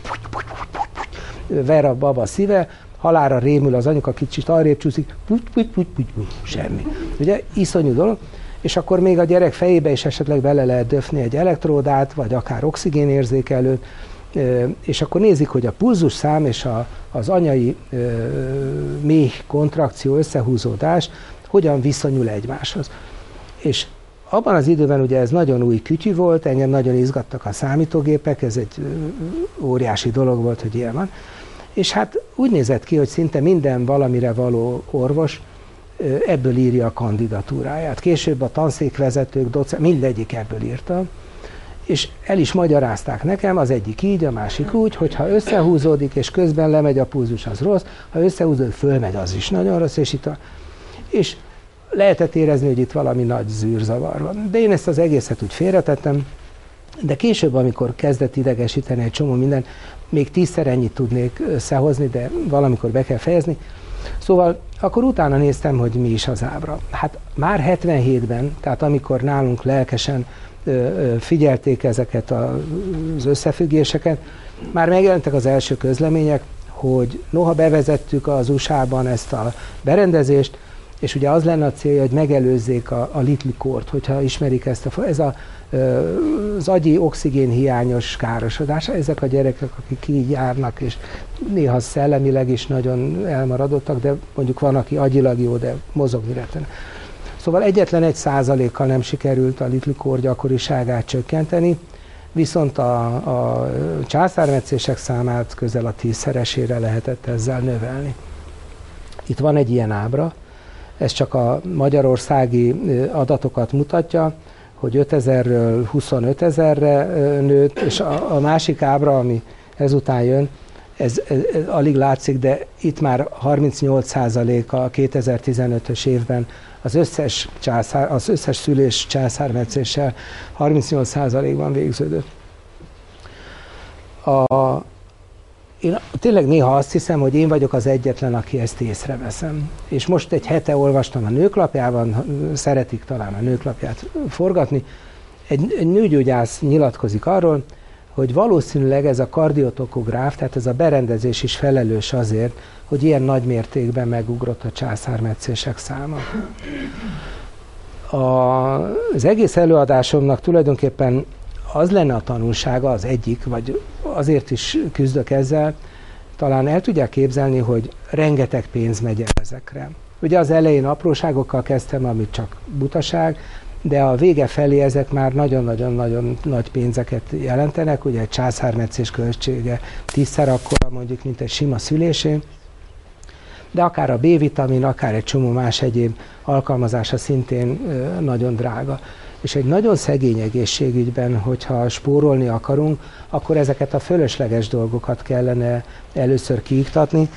ver a baba szíve, halára rémül az anyuka, kicsit arrébb csúszik, puty, puty, puty, puty, semmi. Ugye, iszonyú dolog, és akkor még a gyerek fejébe is esetleg bele lehet döfni egy elektródát, vagy akár oxigénérzékelőt, és akkor nézik, hogy a pulzus szám és a, az anyai méh kontrakció, összehúzódás hogyan viszonyul egymáshoz. És abban az időben ugye ez nagyon új kütyű volt, engem nagyon izgattak a számítógépek, ez egy óriási dolog volt, hogy ilyen van. És hát úgy nézett ki, hogy szinte minden valamire való orvos ebből írja a kandidatúráját. Később a tanszékvezetők, docent, mindegyik ebből írta, és el is magyarázták nekem, az egyik így, a másik úgy, hogy ha összehúzódik, és közben lemegy a pulzus, az rossz, ha összehúzódik, fölmegy, az is nagyon rossz, és itt a... És lehetett érezni, hogy itt valami nagy zűrzavar van. De én ezt az egészet úgy félretettem, de később, amikor kezdett idegesíteni egy csomó minden, még tízszer ennyit tudnék összehozni, de valamikor be kell fejezni. Szóval akkor utána néztem, hogy mi is az ábra. Hát már 77-ben, tehát amikor nálunk lelkesen figyelték ezeket az összefüggéseket, már megjelentek az első közlemények, hogy noha bevezettük az USA-ban ezt a berendezést, és ugye az lenne a célja, hogy megelőzzék a, a litlikort, hogyha ismerik ezt a, ez a, az agyi oxigén hiányos károsodás, ezek a gyerekek, akik így járnak, és néha szellemileg is nagyon elmaradottak, de mondjuk van, aki agyilag jó, de mozogni retten. Szóval egyetlen egy százalékkal nem sikerült a litlikor gyakoriságát csökkenteni, viszont a, a császármetszések számát közel a tízszeresére lehetett ezzel növelni. Itt van egy ilyen ábra, ez csak a magyarországi adatokat mutatja, hogy 5000-ről 25 ezerre nőtt, és a, a másik ábra, ami ezután jön, ez, ez, ez alig látszik, de itt már 38% a 2015-ös évben az összes, császár, az összes szülés császármetszéssel 38%-ban végződött. A, én tényleg néha azt hiszem, hogy én vagyok az egyetlen, aki ezt észreveszem. És most egy hete olvastam a nőklapjában, szeretik talán a nőklapját forgatni, egy nőgyógyász nyilatkozik arról, hogy valószínűleg ez a kardiotokográf, tehát ez a berendezés is felelős azért, hogy ilyen nagy mértékben megugrott a császármetszések száma. A, az egész előadásomnak tulajdonképpen az lenne a tanulsága, az egyik, vagy azért is küzdök ezzel, talán el tudják képzelni, hogy rengeteg pénz megy el ezekre. Ugye az elején apróságokkal kezdtem, amit csak butaság, de a vége felé ezek már nagyon-nagyon-nagyon nagy pénzeket jelentenek, ugye egy császármetszés költsége tízszer akkora mondjuk, mint egy sima szülésé, de akár a B-vitamin, akár egy csomó más egyéb alkalmazása szintén nagyon drága. És egy nagyon szegény egészségügyben, hogyha spórolni akarunk, akkor ezeket a fölösleges dolgokat kellene először kiiktatni,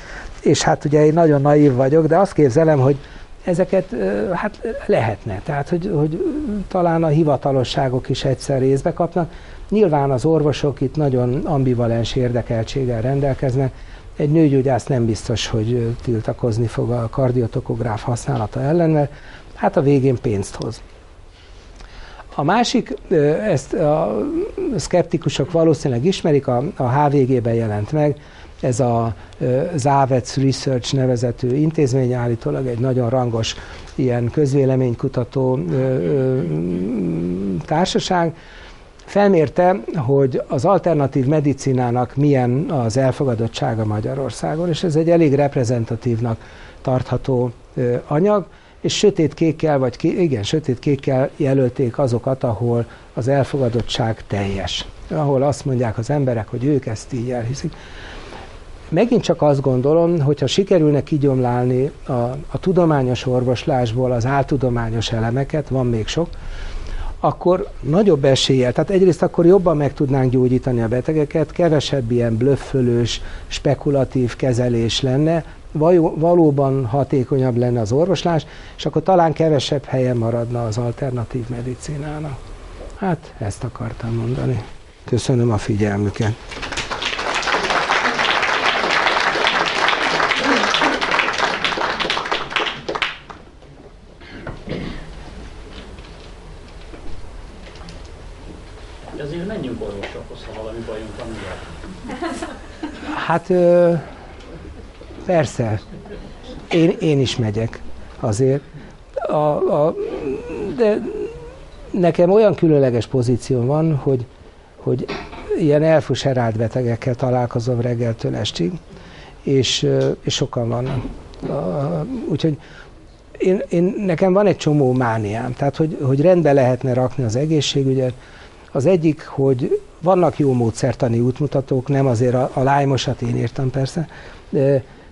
és hát ugye én nagyon naív vagyok, de azt képzelem, hogy ezeket hát lehetne. Tehát, hogy, hogy talán a hivatalosságok is egyszer részbe kapnak. Nyilván az orvosok itt nagyon ambivalens érdekeltséggel rendelkeznek. Egy nőgyógyász nem biztos, hogy tiltakozni fog a kardiotokográf használata ellen, mert hát a végén pénzt hoz. A másik, ezt a szkeptikusok valószínűleg ismerik, a, a HVG-ben jelent meg, ez a Závec Research nevezetű intézmény állítólag egy nagyon rangos ilyen közvéleménykutató társaság, felmérte, hogy az alternatív medicinának milyen az elfogadottsága Magyarországon, és ez egy elég reprezentatívnak tartható anyag, és sötétkékkel, vagy igen, sötétkékkel jelölték azokat, ahol az elfogadottság teljes. Ahol azt mondják az emberek, hogy ők ezt így elhiszik. Megint csak azt gondolom, hogyha sikerülne kigyomlálni a, a tudományos orvoslásból az áltudományos elemeket, van még sok, akkor nagyobb eséllyel, tehát egyrészt akkor jobban meg tudnánk gyógyítani a betegeket, kevesebb ilyen blöffölős, spekulatív kezelés lenne, valóban hatékonyabb lenne az orvoslás, és akkor talán kevesebb helye maradna az alternatív medicinának. Hát ezt akartam mondani. Köszönöm a figyelmüket. Hát persze, én, én is megyek azért. A, a, de nekem olyan különleges pozíció van, hogy, hogy ilyen elfuserált betegekkel találkozom reggeltől estig, és, és sokan vannak. Úgyhogy én, én, nekem van egy csomó mániám, tehát hogy, hogy rendbe lehetne rakni az egészségügyet. Az egyik, hogy vannak jó módszertani útmutatók, nem azért a, a lájmosat én írtam persze,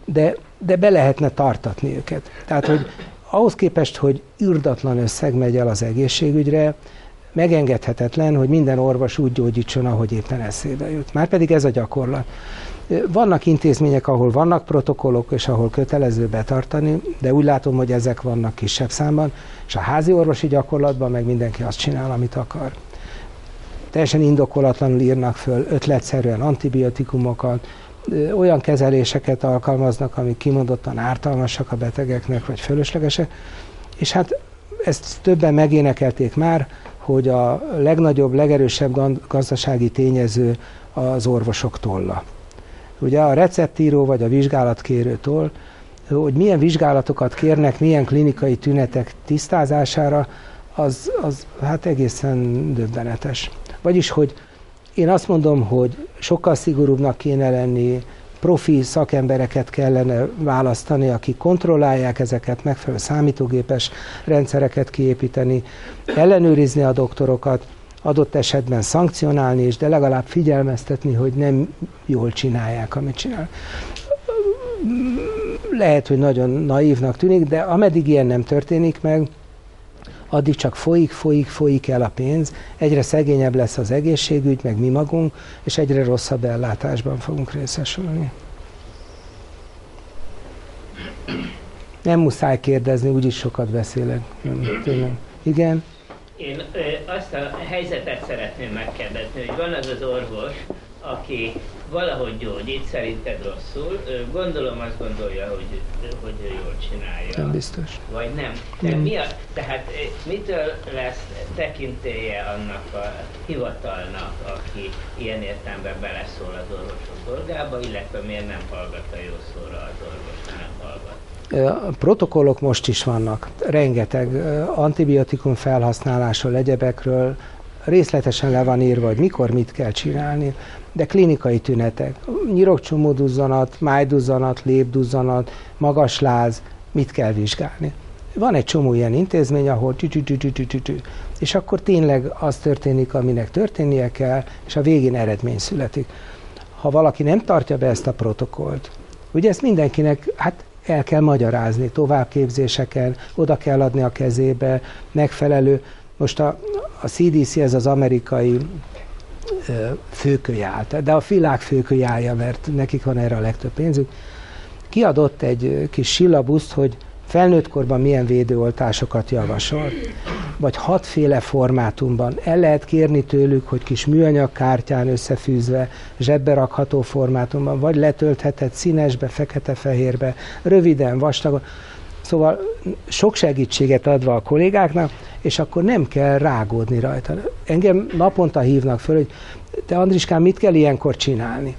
de, de, be lehetne tartatni őket. Tehát, hogy ahhoz képest, hogy ürdatlan összeg megy el az egészségügyre, megengedhetetlen, hogy minden orvos úgy gyógyítson, ahogy éppen eszébe jut. Márpedig ez a gyakorlat. Vannak intézmények, ahol vannak protokollok, és ahol kötelező betartani, de úgy látom, hogy ezek vannak kisebb számban, és a házi orvosi gyakorlatban meg mindenki azt csinál, amit akar teljesen indokolatlanul írnak föl ötletszerűen antibiotikumokat, olyan kezeléseket alkalmaznak, amik kimondottan ártalmasak a betegeknek, vagy fölöslegesek, és hát ezt többen megénekelték már, hogy a legnagyobb, legerősebb gazdasági tényező az orvosok tolla. Ugye a receptíró vagy a vizsgálatkérőtől, hogy milyen vizsgálatokat kérnek, milyen klinikai tünetek tisztázására, az, az hát egészen döbbenetes. Vagyis, hogy én azt mondom, hogy sokkal szigorúbbnak kéne lenni, profi szakembereket kellene választani, akik kontrollálják ezeket, megfelelő számítógépes rendszereket kiépíteni, ellenőrizni a doktorokat, adott esetben szankcionálni is, de legalább figyelmeztetni, hogy nem jól csinálják, amit csinál. Lehet, hogy nagyon naívnak tűnik, de ameddig ilyen nem történik meg, addig csak folyik, folyik, folyik el a pénz, egyre szegényebb lesz az egészségügy, meg mi magunk, és egyre rosszabb ellátásban fogunk részesülni. Nem muszáj kérdezni, úgyis sokat beszélek. Igen? Én azt a helyzetet szeretném megkérdezni, hogy van az az orvos, aki valahogy gyógyít, szerinted rosszul, gondolom azt gondolja, hogy, hogy ő jól csinálja. Nem biztos. Vagy nem. De nem. Mi a, tehát mitől lesz tekintélye annak a hivatalnak, aki ilyen értelemben beleszól az orvosok dolgába, illetve miért nem hallgat a jó szóra az orvos, nem hallgat? A protokollok most is vannak. Rengeteg antibiotikum felhasználásról, egyebekről részletesen le van írva, hogy mikor mit kell csinálni, de klinikai tünetek, nyirokcsomóduzzanat, májduzzanat, lépduzzanat, magas láz, mit kell vizsgálni. Van egy csomó ilyen intézmény, ahol és akkor tényleg az történik, aminek történnie kell, és a végén eredmény születik. Ha valaki nem tartja be ezt a protokollt, ugye ezt mindenkinek, hát el kell magyarázni, továbbképzéseken, oda kell adni a kezébe, megfelelő. Most a, a CDC, ez az amerikai főkölyál, de a világ főkölyálja, mert nekik van erre a legtöbb pénzük, kiadott egy kis sillabuszt, hogy felnőttkorban milyen védőoltásokat javasol, vagy hatféle formátumban. El lehet kérni tőlük, hogy kis műanyag kártyán összefűzve, zsebbe rakható formátumban, vagy letölthetett színesbe, fekete-fehérbe, röviden, vastagon. Szóval sok segítséget adva a kollégáknak, és akkor nem kell rágódni rajta. Engem naponta hívnak föl, hogy te Andriskán, mit kell ilyenkor csinálni?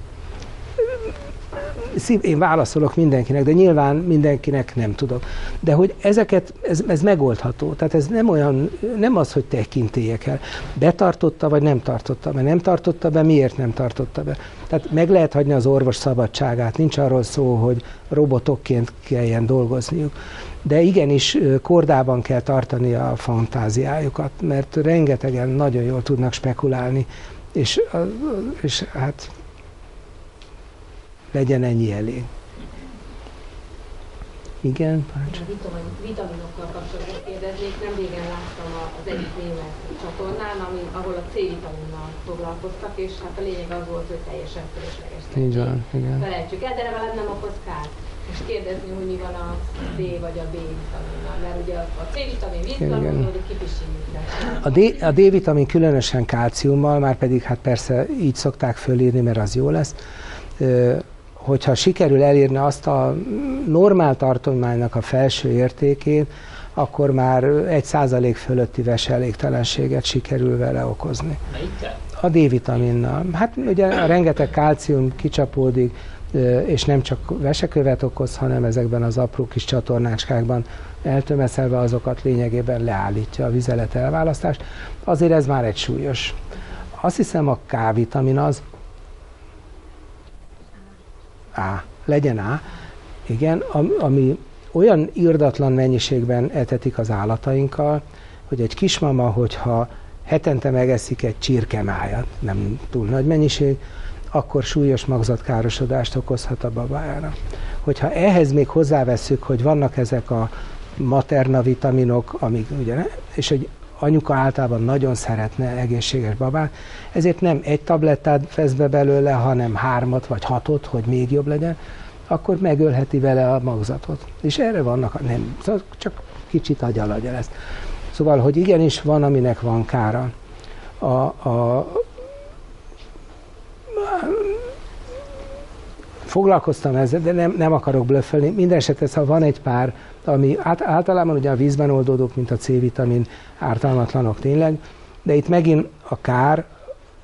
Én válaszolok mindenkinek, de nyilván mindenkinek nem tudok. De hogy ezeket, ez, ez megoldható. Tehát ez nem olyan, nem az, hogy tekintélyek el. Betartotta, vagy nem tartotta be. Nem tartotta be, miért nem tartotta be. Tehát meg lehet hagyni az orvos szabadságát. Nincs arról szó, hogy robotokként kelljen dolgozniuk. De igenis kordában kell tartani a fantáziájukat, mert rengetegen nagyon jól tudnak spekulálni, és, és hát legyen ennyi elég. Igen, parancsolj. Vitaminokkal kapcsolatban kérdeznék. Nem régen láttam az egyik német csatornán, ami, ahol a C-vitaminnal foglalkoztak, és hát a lényeg az volt, hogy teljesen fölösleges. Így van, igen. Felejtsük el, de legalább nem okoz kárt. És kérdezni, hogy mi van a D vagy a B vitaminnal, mert ugye a C-vitamin vízből kipisílik. A, D, a D-vitamin különösen kálciummal, már pedig hát persze így szokták fölírni, mert az jó lesz hogyha sikerül elérni azt a normál tartománynak a felső értékét, akkor már egy százalék fölötti veselégtelenséget sikerül vele okozni. A D-vitaminnal. Hát ugye a rengeteg kálcium kicsapódik, és nem csak vesekövet okoz, hanem ezekben az apró kis csatornácskákban eltömeszelve azokat lényegében leállítja a vizelet elválasztást. Azért ez már egy súlyos. Azt hiszem a K-vitamin az, a, legyen A, igen, ami olyan irdatlan mennyiségben etetik az állatainkkal, hogy egy kismama, hogyha hetente megeszik egy csirkemájat, nem túl nagy mennyiség, akkor súlyos magzatkárosodást okozhat a babájára. Hogyha ehhez még hozzáveszünk, hogy vannak ezek a materna vitaminok, amik ugye, és hogy anyuka általában nagyon szeretne egészséges babát, ezért nem egy tablettát vesz be belőle, hanem hármat vagy hatot, hogy még jobb legyen, akkor megölheti vele a magzatot. És erre vannak, nem, szóval csak kicsit agyalagya lesz. Szóval, hogy igenis van, aminek van kára. A, a, foglalkoztam ezzel, de nem, nem akarok blöffelni. Minden esetre, ha van egy pár ami át, általában ugye a vízben oldódók, mint a C-vitamin, ártalmatlanok tényleg, de itt megint a kár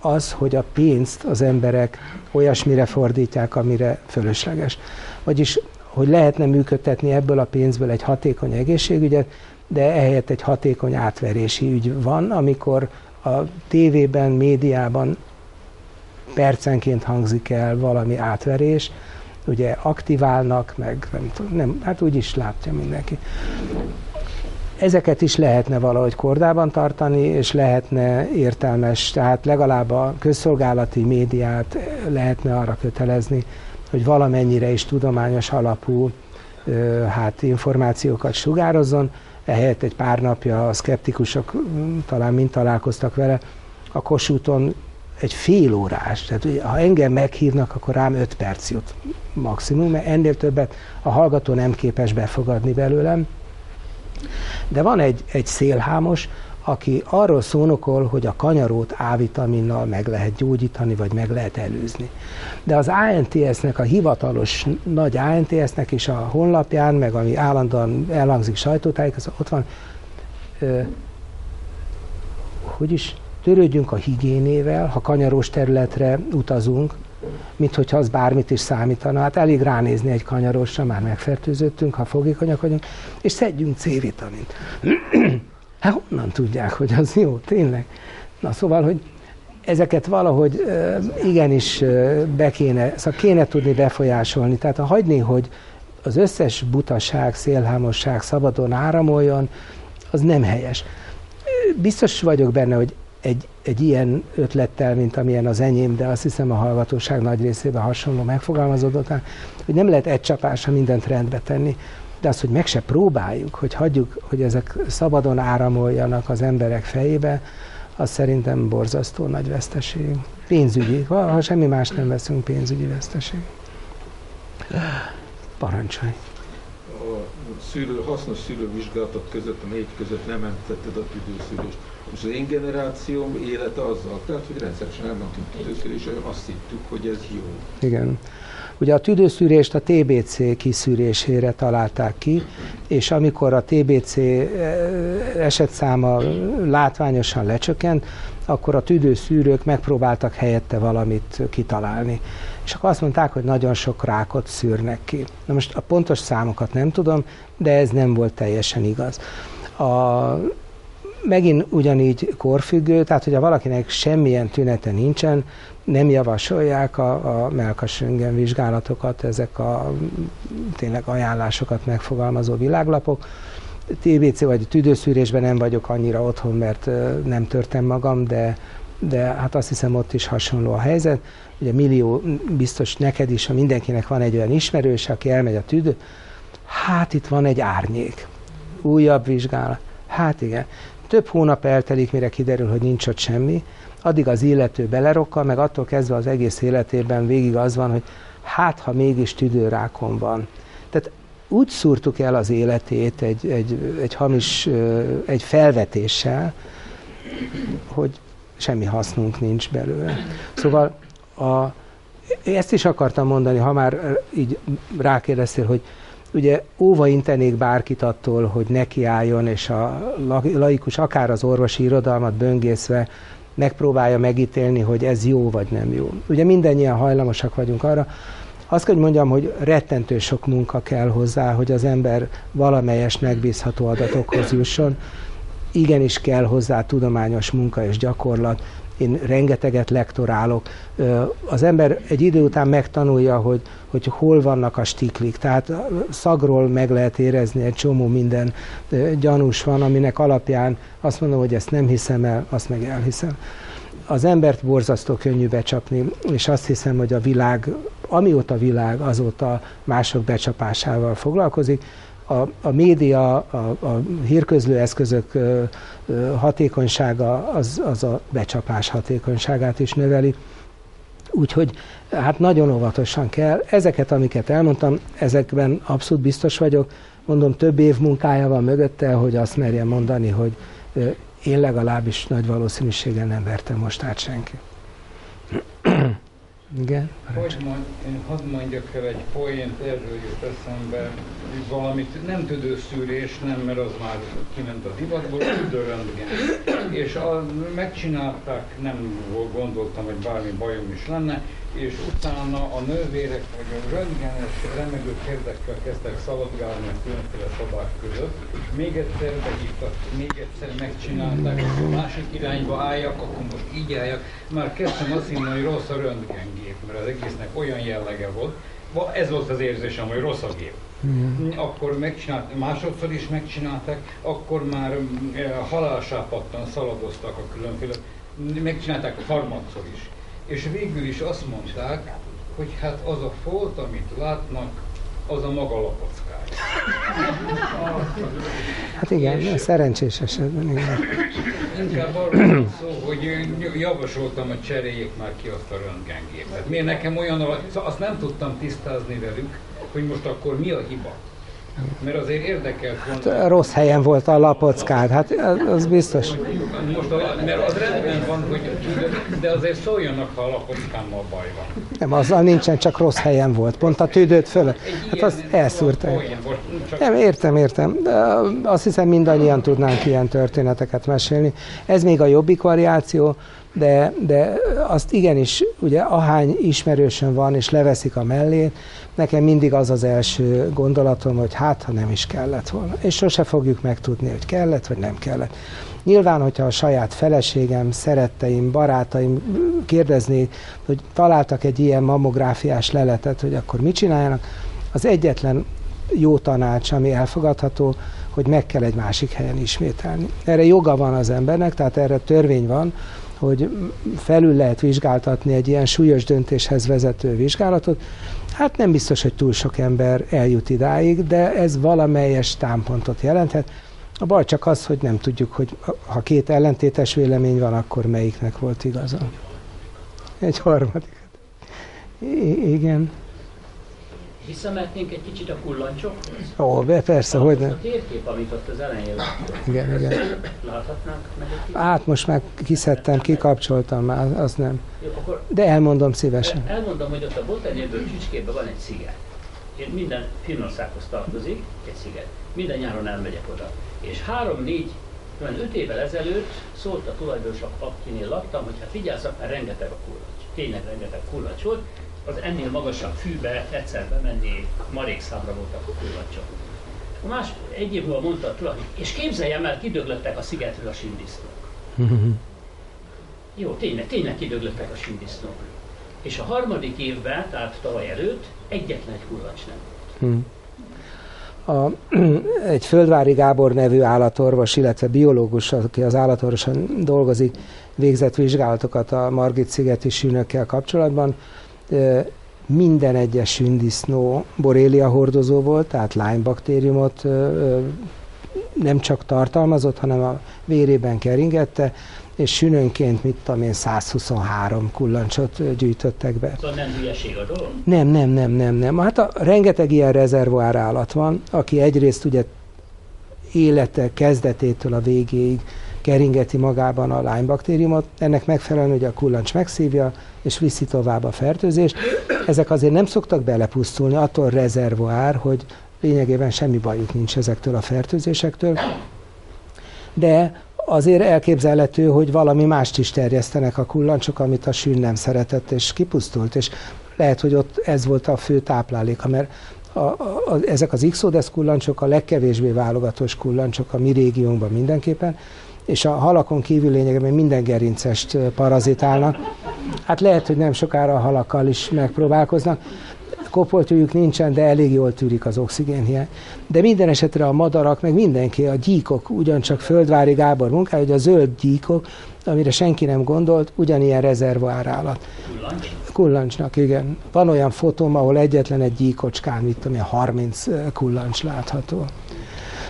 az, hogy a pénzt az emberek olyasmire fordítják, amire fölösleges. Vagyis, hogy lehetne működtetni ebből a pénzből egy hatékony egészségügyet, de ehelyett egy hatékony átverési ügy van, amikor a tévében, médiában percenként hangzik el valami átverés, ugye aktiválnak, meg nem, nem hát úgy is látja mindenki. ezeket is lehetne valahogy kordában tartani, és lehetne értelmes, tehát legalább a közszolgálati médiát lehetne arra kötelezni, hogy valamennyire is tudományos alapú hát információkat sugározzon, ehelyett egy pár napja a szkeptikusok talán mind találkoztak vele, a Kossuthon egy fél órás, tehát ha engem meghívnak, akkor rám öt perc jut maximum, mert ennél többet a hallgató nem képes befogadni belőlem. De van egy, egy szélhámos, aki arról szónokol, hogy a kanyarót A-vitaminnal meg lehet gyógyítani, vagy meg lehet előzni. De az ANTS-nek, a hivatalos nagy ANTS-nek is a honlapján, meg ami állandóan elhangzik sajtótájékoztató, ott van, ö, hogy is, törődjünk a higiénével, ha kanyaros területre utazunk, mint hogyha az bármit is számítana. Hát elég ránézni egy kanyarosra, már megfertőzöttünk, ha fogékonyak vagyunk, és szedjünk C-vitamint. hát honnan tudják, hogy az jó, tényleg? Na szóval, hogy ezeket valahogy igenis be kéne, szóval kéne tudni befolyásolni. Tehát ha hagyni, hogy az összes butaság, szélhámosság szabadon áramoljon, az nem helyes. Biztos vagyok benne, hogy egy, egy ilyen ötlettel, mint amilyen az enyém, de azt hiszem a hallgatóság nagy részében hasonló megfogalmazódott, hogy nem lehet egy csapásra mindent rendbe tenni, de az, hogy meg se próbáljuk, hogy hagyjuk, hogy ezek szabadon áramoljanak az emberek fejébe, az szerintem borzasztó nagy veszteség. Pénzügyi, ha semmi más nem veszünk, pénzügyi veszteség. Parancsolj! A szülő, hasznos szülővizsgálatok között, a négy között nem említetted a tüdőszűrést. Az én generációm élete azzal, tehát, hogy rendszeresen elmentünk tüdőszűrésre, azt hittük, hogy ez jó. Igen. Ugye a tüdőszűrést a TBC kiszűrésére találták ki, és amikor a TBC eh, esetszáma látványosan lecsökkent, akkor a tüdőszűrők megpróbáltak helyette valamit kitalálni. És akkor azt mondták, hogy nagyon sok rákot szűrnek ki. Na most a pontos számokat nem tudom, de ez nem volt teljesen igaz. A, megint ugyanígy korfüggő, tehát hogyha valakinek semmilyen tünete nincsen, nem javasolják a, a melkasröngen vizsgálatokat, ezek a tényleg ajánlásokat megfogalmazó világlapok. TBC vagy tüdőszűrésben nem vagyok annyira otthon, mert nem törtem magam, de, de hát azt hiszem ott is hasonló a helyzet. Ugye millió, biztos neked is, ha mindenkinek van egy olyan ismerős, aki elmegy a tüdő, hát itt van egy árnyék. Újabb vizsgálat. Hát igen. Több hónap eltelik, mire kiderül, hogy nincs ott semmi, addig az illető belerokkal, meg attól kezdve az egész életében végig az van, hogy hát, ha mégis tüdőrákon van. Tehát úgy szúrtuk el az életét egy, egy, egy hamis, egy felvetéssel, hogy semmi hasznunk nincs belőle. Szóval a, ezt is akartam mondani, ha már így rákérdeztél, hogy ugye óva intenék bárkit attól, hogy nekiálljon, és a laikus akár az orvosi irodalmat böngészve megpróbálja megítélni, hogy ez jó vagy nem jó. Ugye mindannyian hajlamosak vagyunk arra, azt kell, hogy mondjam, hogy rettentő sok munka kell hozzá, hogy az ember valamelyes megbízható adatokhoz jusson. Igenis kell hozzá tudományos munka és gyakorlat, én rengeteget lektorálok. Az ember egy idő után megtanulja, hogy, hogy hol vannak a stiklik, tehát szagról meg lehet érezni egy csomó minden gyanús van, aminek alapján azt mondom, hogy ezt nem hiszem el, azt meg elhiszem. Az embert borzasztó könnyű becsapni, és azt hiszem, hogy a világ, amióta világ, azóta mások becsapásával foglalkozik, a, a média, a, a hírközlő eszközök hatékonysága az, az a becsapás hatékonyságát is növeli. Úgyhogy hát nagyon óvatosan kell. Ezeket, amiket elmondtam, ezekben abszolút biztos vagyok. Mondom, több év munkája van mögötte, hogy azt merjem mondani, hogy én legalábbis nagy valószínűséggel nem vertem most át senki. Igen? Hogy mond, én hadd mondjak el egy poént, erről jut eszembe, valamit nem tüdőszűrés, nem, mert az már kiment a divatból, tüdőröntgen. És a, megcsinálták, nem gondoltam, hogy bármi bajom is lenne, és utána a nővérek vagy a röntgenes remegő kérdekkel kezdtek szaladgálni a különféle szobák között, még egyszer behívtak, még egyszer megcsinálták, és a másik irányba álljak, akkor most így álljak, már kezdtem azt hinni, hogy rossz a röntgengép gép, mert az egésznek olyan jellege volt, ez volt az érzésem, hogy rossz a gép. Mm. Akkor megcsinált, másodszor is megcsinálták, akkor már e, halálsápadtan szaladoztak a különféle, megcsinálták harmadszor is. És végül is azt mondták, hogy hát az a folt, amit látnak, az a maga lapockája. Hát igen, és szerencsés esetben, igen. Inkább arról van szó, hogy javasoltam, hogy cseréljék már ki azt a röntgengépet. Miért nekem olyan, azt nem tudtam tisztázni velük, hogy most akkor mi a hiba. Mert azért érdekelt volna. Hát, rossz helyen volt a lapockád, hát az biztos. Most a, mert az rendben van, hogy de azért szóljanak, ha a lapockámmal baj van. Nem, azzal nincsen, csak rossz helyen volt. Pont a tüdőt föl. Hát azt elszúrta. Nem, értem, értem. Azt hiszem mindannyian tudnánk ilyen történeteket mesélni. Ez még a jobbik variáció, de, de azt igenis, ugye ahány ismerősön van, és leveszik a mellét, nekem mindig az az első gondolatom, hogy hát, ha nem is kellett volna. És sose fogjuk megtudni, hogy kellett, vagy nem kellett. Nyilván, hogyha a saját feleségem, szeretteim, barátaim kérdeznék, hogy találtak egy ilyen mammográfiás leletet, hogy akkor mit csináljanak, az egyetlen jó tanács, ami elfogadható, hogy meg kell egy másik helyen ismételni. Erre joga van az embernek, tehát erre törvény van, hogy felül lehet vizsgáltatni egy ilyen súlyos döntéshez vezető vizsgálatot. Hát nem biztos, hogy túl sok ember eljut idáig, de ez valamelyes támpontot jelenthet. A baj csak az, hogy nem tudjuk, hogy ha két ellentétes vélemény van, akkor melyiknek volt igaza. Egy harmadik. I- igen. Visszamehetnénk egy kicsit a kullancsokhoz? Ó, be, persze, hogy nem. A térkép, amit ott az elején látjuk. Igen, igen. Láthatnánk meg egy kicsit? Hát most már kiszedtem, kikapcsoltam már, az nem. Jó, akkor De elmondom szívesen. elmondom, hogy ott a Botanyéből csücskében van egy sziget. Én minden Finnországhoz tartozik, egy sziget. Minden nyáron elmegyek oda. És három-négy, olyan öt évvel ezelőtt szólt a tulajdonos, akinél laktam, hogy hát figyelsz, mert rengeteg a kullancs. Tényleg rengeteg kullancs volt, az ennél magasabb fűbe egyszer bemenni, marék számra voltak a kullancsok. A más egy év múlva mondta a és képzeljem el, kidöglöttek a szigetről a sindisznók. Jó, tényleg, tényleg kidöglöttek a sindisznók. És a harmadik évben, tehát tavaly előtt, egyetlen egy kullancs nem volt. A, egy Földvári Gábor nevű állatorvos, illetve biológus, aki az állatorvosan dolgozik, végzett vizsgálatokat a Margit-szigeti sűnökkel kapcsolatban. Minden egyes sündisznó borélia hordozó volt, tehát Lyme baktériumot nem csak tartalmazott, hanem a vérében keringette, és sünönként, mit tudom én, 123 kullancsot gyűjtöttek be. Szóval nem hülyeség a dolog? Nem, nem, nem, nem, nem. Hát a, rengeteg ilyen rezervoár állat van, aki egyrészt ugye élete kezdetétől a végéig keringeti magában a Lyme baktériumot, ennek megfelelően ugye a kullancs megszívja, és viszi tovább a fertőzést. Ezek azért nem szoktak belepusztulni, attól rezervoár, hogy lényegében semmi bajuk nincs ezektől a fertőzésektől, de azért elképzelhető, hogy valami mást is terjesztenek a kullancsok, amit a sűn nem szeretett, és kipusztult, és lehet, hogy ott ez volt a fő tápláléka, mert a, a, ezek az Ixodes kullancsok a legkevésbé válogatós kullancsok a mi régiónkban mindenképpen, és a halakon kívül lényegében minden gerincest parazitálnak. Hát lehet, hogy nem sokára a halakkal is megpróbálkoznak. Kopoltőjük nincsen, de elég jól tűrik az oxigénhiány. De minden esetre a madarak, meg mindenki, a gyíkok, ugyancsak Földvári Gábor munkája, hogy a zöld gyíkok, amire senki nem gondolt, ugyanilyen rezervoár állat. Kullancs? Kullancsnak, igen. Van olyan fotóm, ahol egyetlen egy gyíkocskán, mit tudom én, 30 kullancs látható.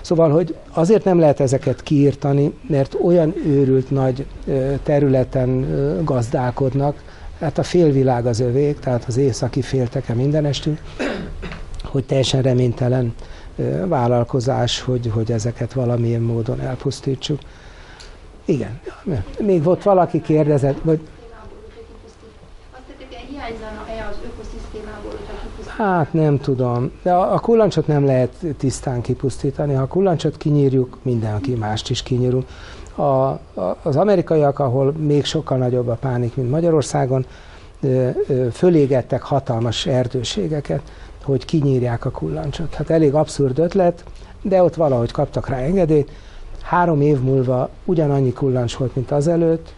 Szóval, hogy azért nem lehet ezeket kiírtani, mert olyan őrült nagy területen gazdálkodnak, hát a félvilág az övék, tehát az északi félteke mindenestül, hogy teljesen reménytelen vállalkozás, hogy, hogy ezeket valamilyen módon elpusztítsuk. Igen. Még volt valaki kérdezett, vagy hiányzana-e az ökoszisztémából, hogyha? Hát nem tudom, de a, a kullancsot nem lehet tisztán kipusztítani. Ha a kullancsot kinyírjuk, mindenki mást is kinyírunk. A, a, az amerikaiak, ahol még sokkal nagyobb a pánik, mint Magyarországon, fölégettek hatalmas erdőségeket, hogy kinyírják a kullancsot. Hát elég abszurd ötlet, de ott valahogy kaptak rá engedélyt. Három év múlva ugyanannyi kullancs volt, mint azelőtt,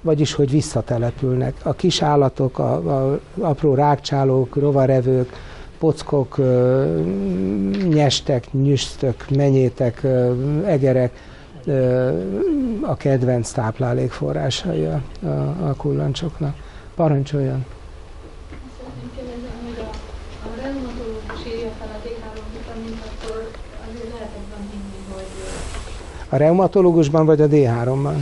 vagyis hogy visszatelepülnek. A kis állatok, a, a apró rákcsálók, rovarevők, pockok, nyestek, nyüstök, menyétek, egerek a kedvenc táplálékforrásai a, a, a kullancsoknak. Parancsoljon! A reumatológusban vagy a D3-ban?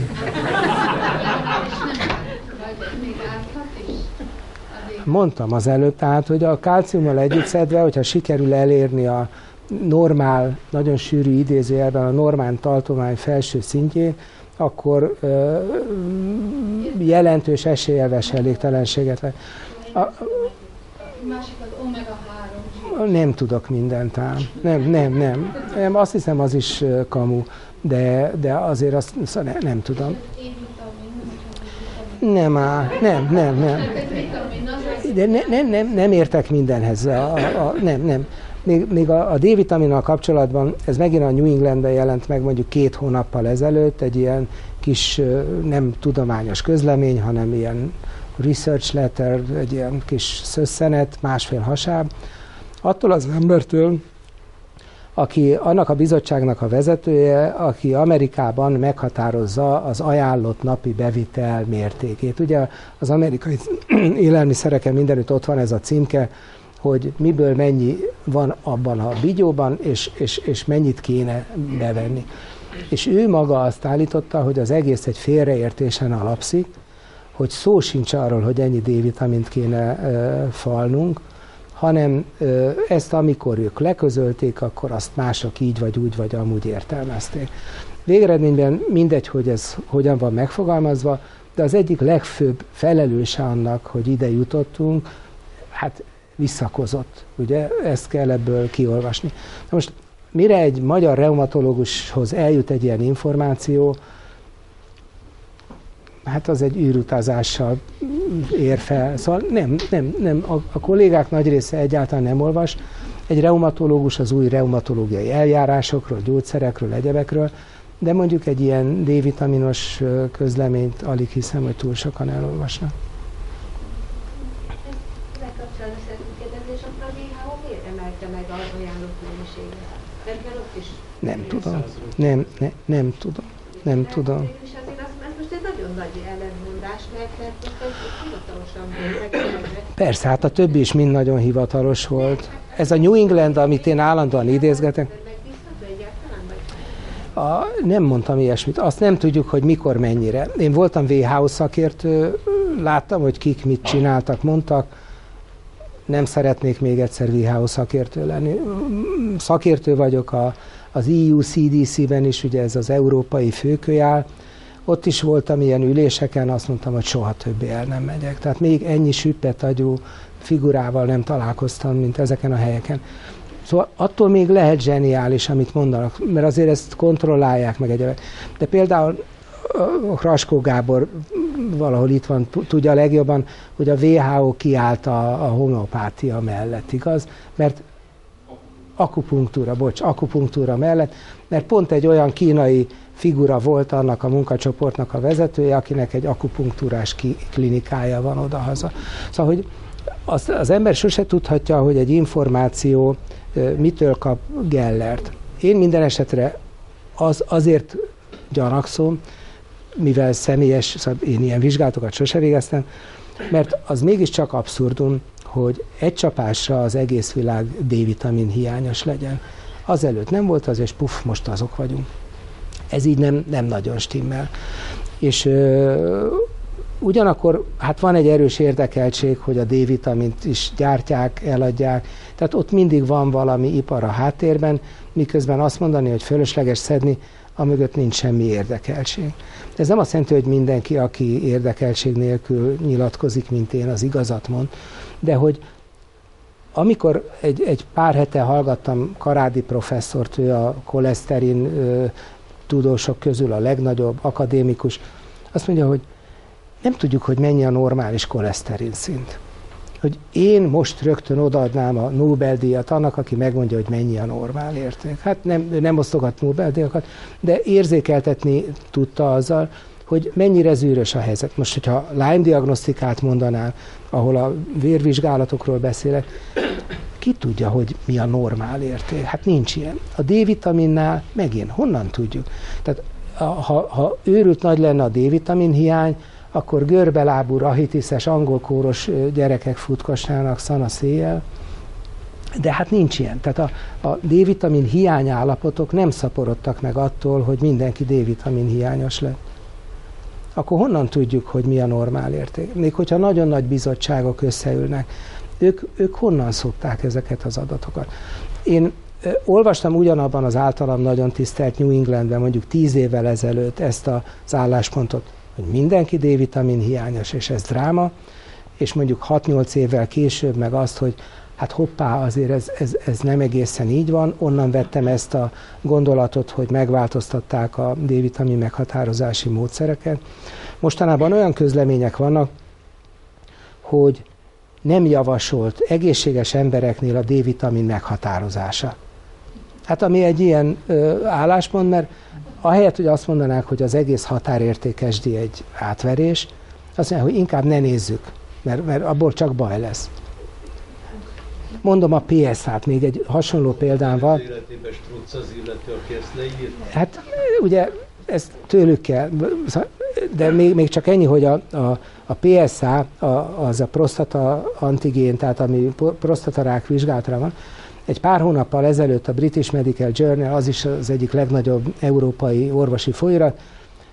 Mondtam az előbb, tehát, hogy a kálciummal együtt szedve, hogyha sikerül elérni a normál, nagyon sűrű idézőjelben a normál tartomány felső szintjén, akkor ö, jelentős esélyelves elégtelenséget. A, a, másik az omega 3. Nem tudok mindent ám. Nem, nem, nem. nem azt hiszem, az is kamu, de, de azért azt szóval nem, nem tudom. Nem áll, nem, nem, nem. De ne, nem, nem, nem értek mindenhez. A, a, nem, nem. Még, még a, a D-vitaminnal kapcsolatban, ez megint a New Englandben jelent meg mondjuk két hónappal ezelőtt, egy ilyen kis nem tudományos közlemény, hanem ilyen research letter, egy ilyen kis szösszenet, másfél hasáb. Attól az embertől, aki annak a bizottságnak a vezetője, aki Amerikában meghatározza az ajánlott napi bevitel mértékét. Ugye az amerikai élelmiszereken mindenütt ott van ez a címke, hogy miből mennyi van abban a bigyóban, és, és, és mennyit kéne bevenni. És ő maga azt állította, hogy az egész egy félreértésen alapszik, hogy szó sincs arról, hogy ennyi D-vitamint kéne ö, falnunk, hanem ezt amikor ők leközölték, akkor azt mások így vagy úgy vagy amúgy értelmezték. Végeredményben mindegy, hogy ez hogyan van megfogalmazva, de az egyik legfőbb felelőse annak, hogy ide jutottunk, hát visszakozott. Ugye ezt kell ebből kiolvasni. Na most mire egy magyar reumatológushoz eljut egy ilyen információ, hát az egy űrutazással ér fel. Szóval nem, nem, nem. A, a kollégák nagy része egyáltalán nem olvas. Egy reumatológus az új reumatológiai eljárásokról, gyógyszerekről, egyebekről, de mondjuk egy ilyen D-vitaminos közleményt alig hiszem, hogy túl sokan elolvasnak. Nem tudom. Nem, ne, nem tudom. Nem tudom. Persze, hát a többi is mind nagyon hivatalos volt. Ez a New England, amit én állandóan idézgetek, a, nem mondtam ilyesmit. Azt nem tudjuk, hogy mikor, mennyire. Én voltam WHO szakértő, láttam, hogy kik mit csináltak, mondtak. Nem szeretnék még egyszer WHO szakértő lenni. Szakértő vagyok a, az EU CDC-ben is, ugye ez az európai főkölyál. Ott is voltam ilyen üléseken, azt mondtam, hogy soha többé el nem megyek. Tehát még ennyi süppet agyú figurával nem találkoztam, mint ezeken a helyeken. Szóval attól még lehet zseniális, amit mondanak, mert azért ezt kontrollálják meg egyébként. De például Raskó Gábor valahol itt van, tudja legjobban, hogy a WHO kiállt a, a homeopátia mellett, igaz? Mert akupunktúra, bocs, akupunktúra mellett, mert pont egy olyan kínai figura volt annak a munkacsoportnak a vezetője, akinek egy akupunktúrás klinikája van odahaza. Szóval, hogy az, az ember sose tudhatja, hogy egy információ mitől kap Gellert. Én minden esetre az, azért gyanakszom, mivel személyes, szóval én ilyen vizsgálatokat sose végeztem, mert az mégiscsak abszurdum, hogy egy csapásra az egész világ D-vitamin hiányos legyen. Azelőtt nem volt az, és puff, most azok vagyunk. Ez így nem, nem nagyon stimmel. És ö, ugyanakkor hát van egy erős érdekeltség, hogy a D-vitamint is gyártják, eladják, tehát ott mindig van valami ipar a háttérben, miközben azt mondani, hogy fölösleges szedni, amögött nincs semmi érdekeltség. Ez nem azt jelenti, hogy mindenki, aki érdekeltség nélkül nyilatkozik, mint én, az igazat mond, de hogy amikor egy, egy pár hete hallgattam Karádi professzort, ő a koleszterin tudósok közül a legnagyobb akadémikus, azt mondja, hogy nem tudjuk, hogy mennyi a normális koleszterin szint. Hogy én most rögtön odaadnám a Nobel-díjat annak, aki megmondja, hogy mennyi a normál érték. Hát nem, nem osztogat Nobel-díjakat, de érzékeltetni tudta azzal, hogy mennyire zűrös a helyzet. Most, hogyha Lyme diagnosztikát mondanál, ahol a vérvizsgálatokról beszélek, ki tudja, hogy mi a normál érték? Hát nincs ilyen. A D-vitaminnál megint honnan tudjuk? Tehát ha, ha őrült nagy lenne a D-vitamin hiány, akkor görbelábú, rahitiszes, angolkóros gyerekek futkosnának szana széjjel, de hát nincs ilyen. Tehát a, a D-vitamin hiány állapotok nem szaporodtak meg attól, hogy mindenki D-vitamin hiányos lett. Akkor honnan tudjuk, hogy mi a normál érték? Még hogyha nagyon nagy bizottságok összeülnek, ők, ők honnan szokták ezeket az adatokat? Én olvastam ugyanabban az általam nagyon tisztelt New Englandben mondjuk tíz évvel ezelőtt ezt az álláspontot, hogy mindenki D-vitamin hiányos, és ez dráma, és mondjuk 6-8 évvel később meg azt, hogy hát hoppá, azért ez, ez, ez nem egészen így van. Onnan vettem ezt a gondolatot, hogy megváltoztatták a D-vitamin meghatározási módszereket. Mostanában olyan közlemények vannak, hogy nem javasolt egészséges embereknél a D-vitamin meghatározása. Hát ami egy ilyen ö, álláspont, mert ahelyett, hogy azt mondanák, hogy az egész határértékes D egy átverés, azt mondják, hogy inkább ne nézzük, mert, mert abból csak baj lesz. Mondom a PSA-t, még egy hasonló példán van. Az az illető, aki ezt Hát ugye ezt tőlük kell, de még, még csak ennyi, hogy a, a, a PSA, a, az a prostata antigén, tehát ami prostatarák vizsgálatra van, egy pár hónappal ezelőtt a British Medical Journal, az is az egyik legnagyobb európai orvosi folyirat,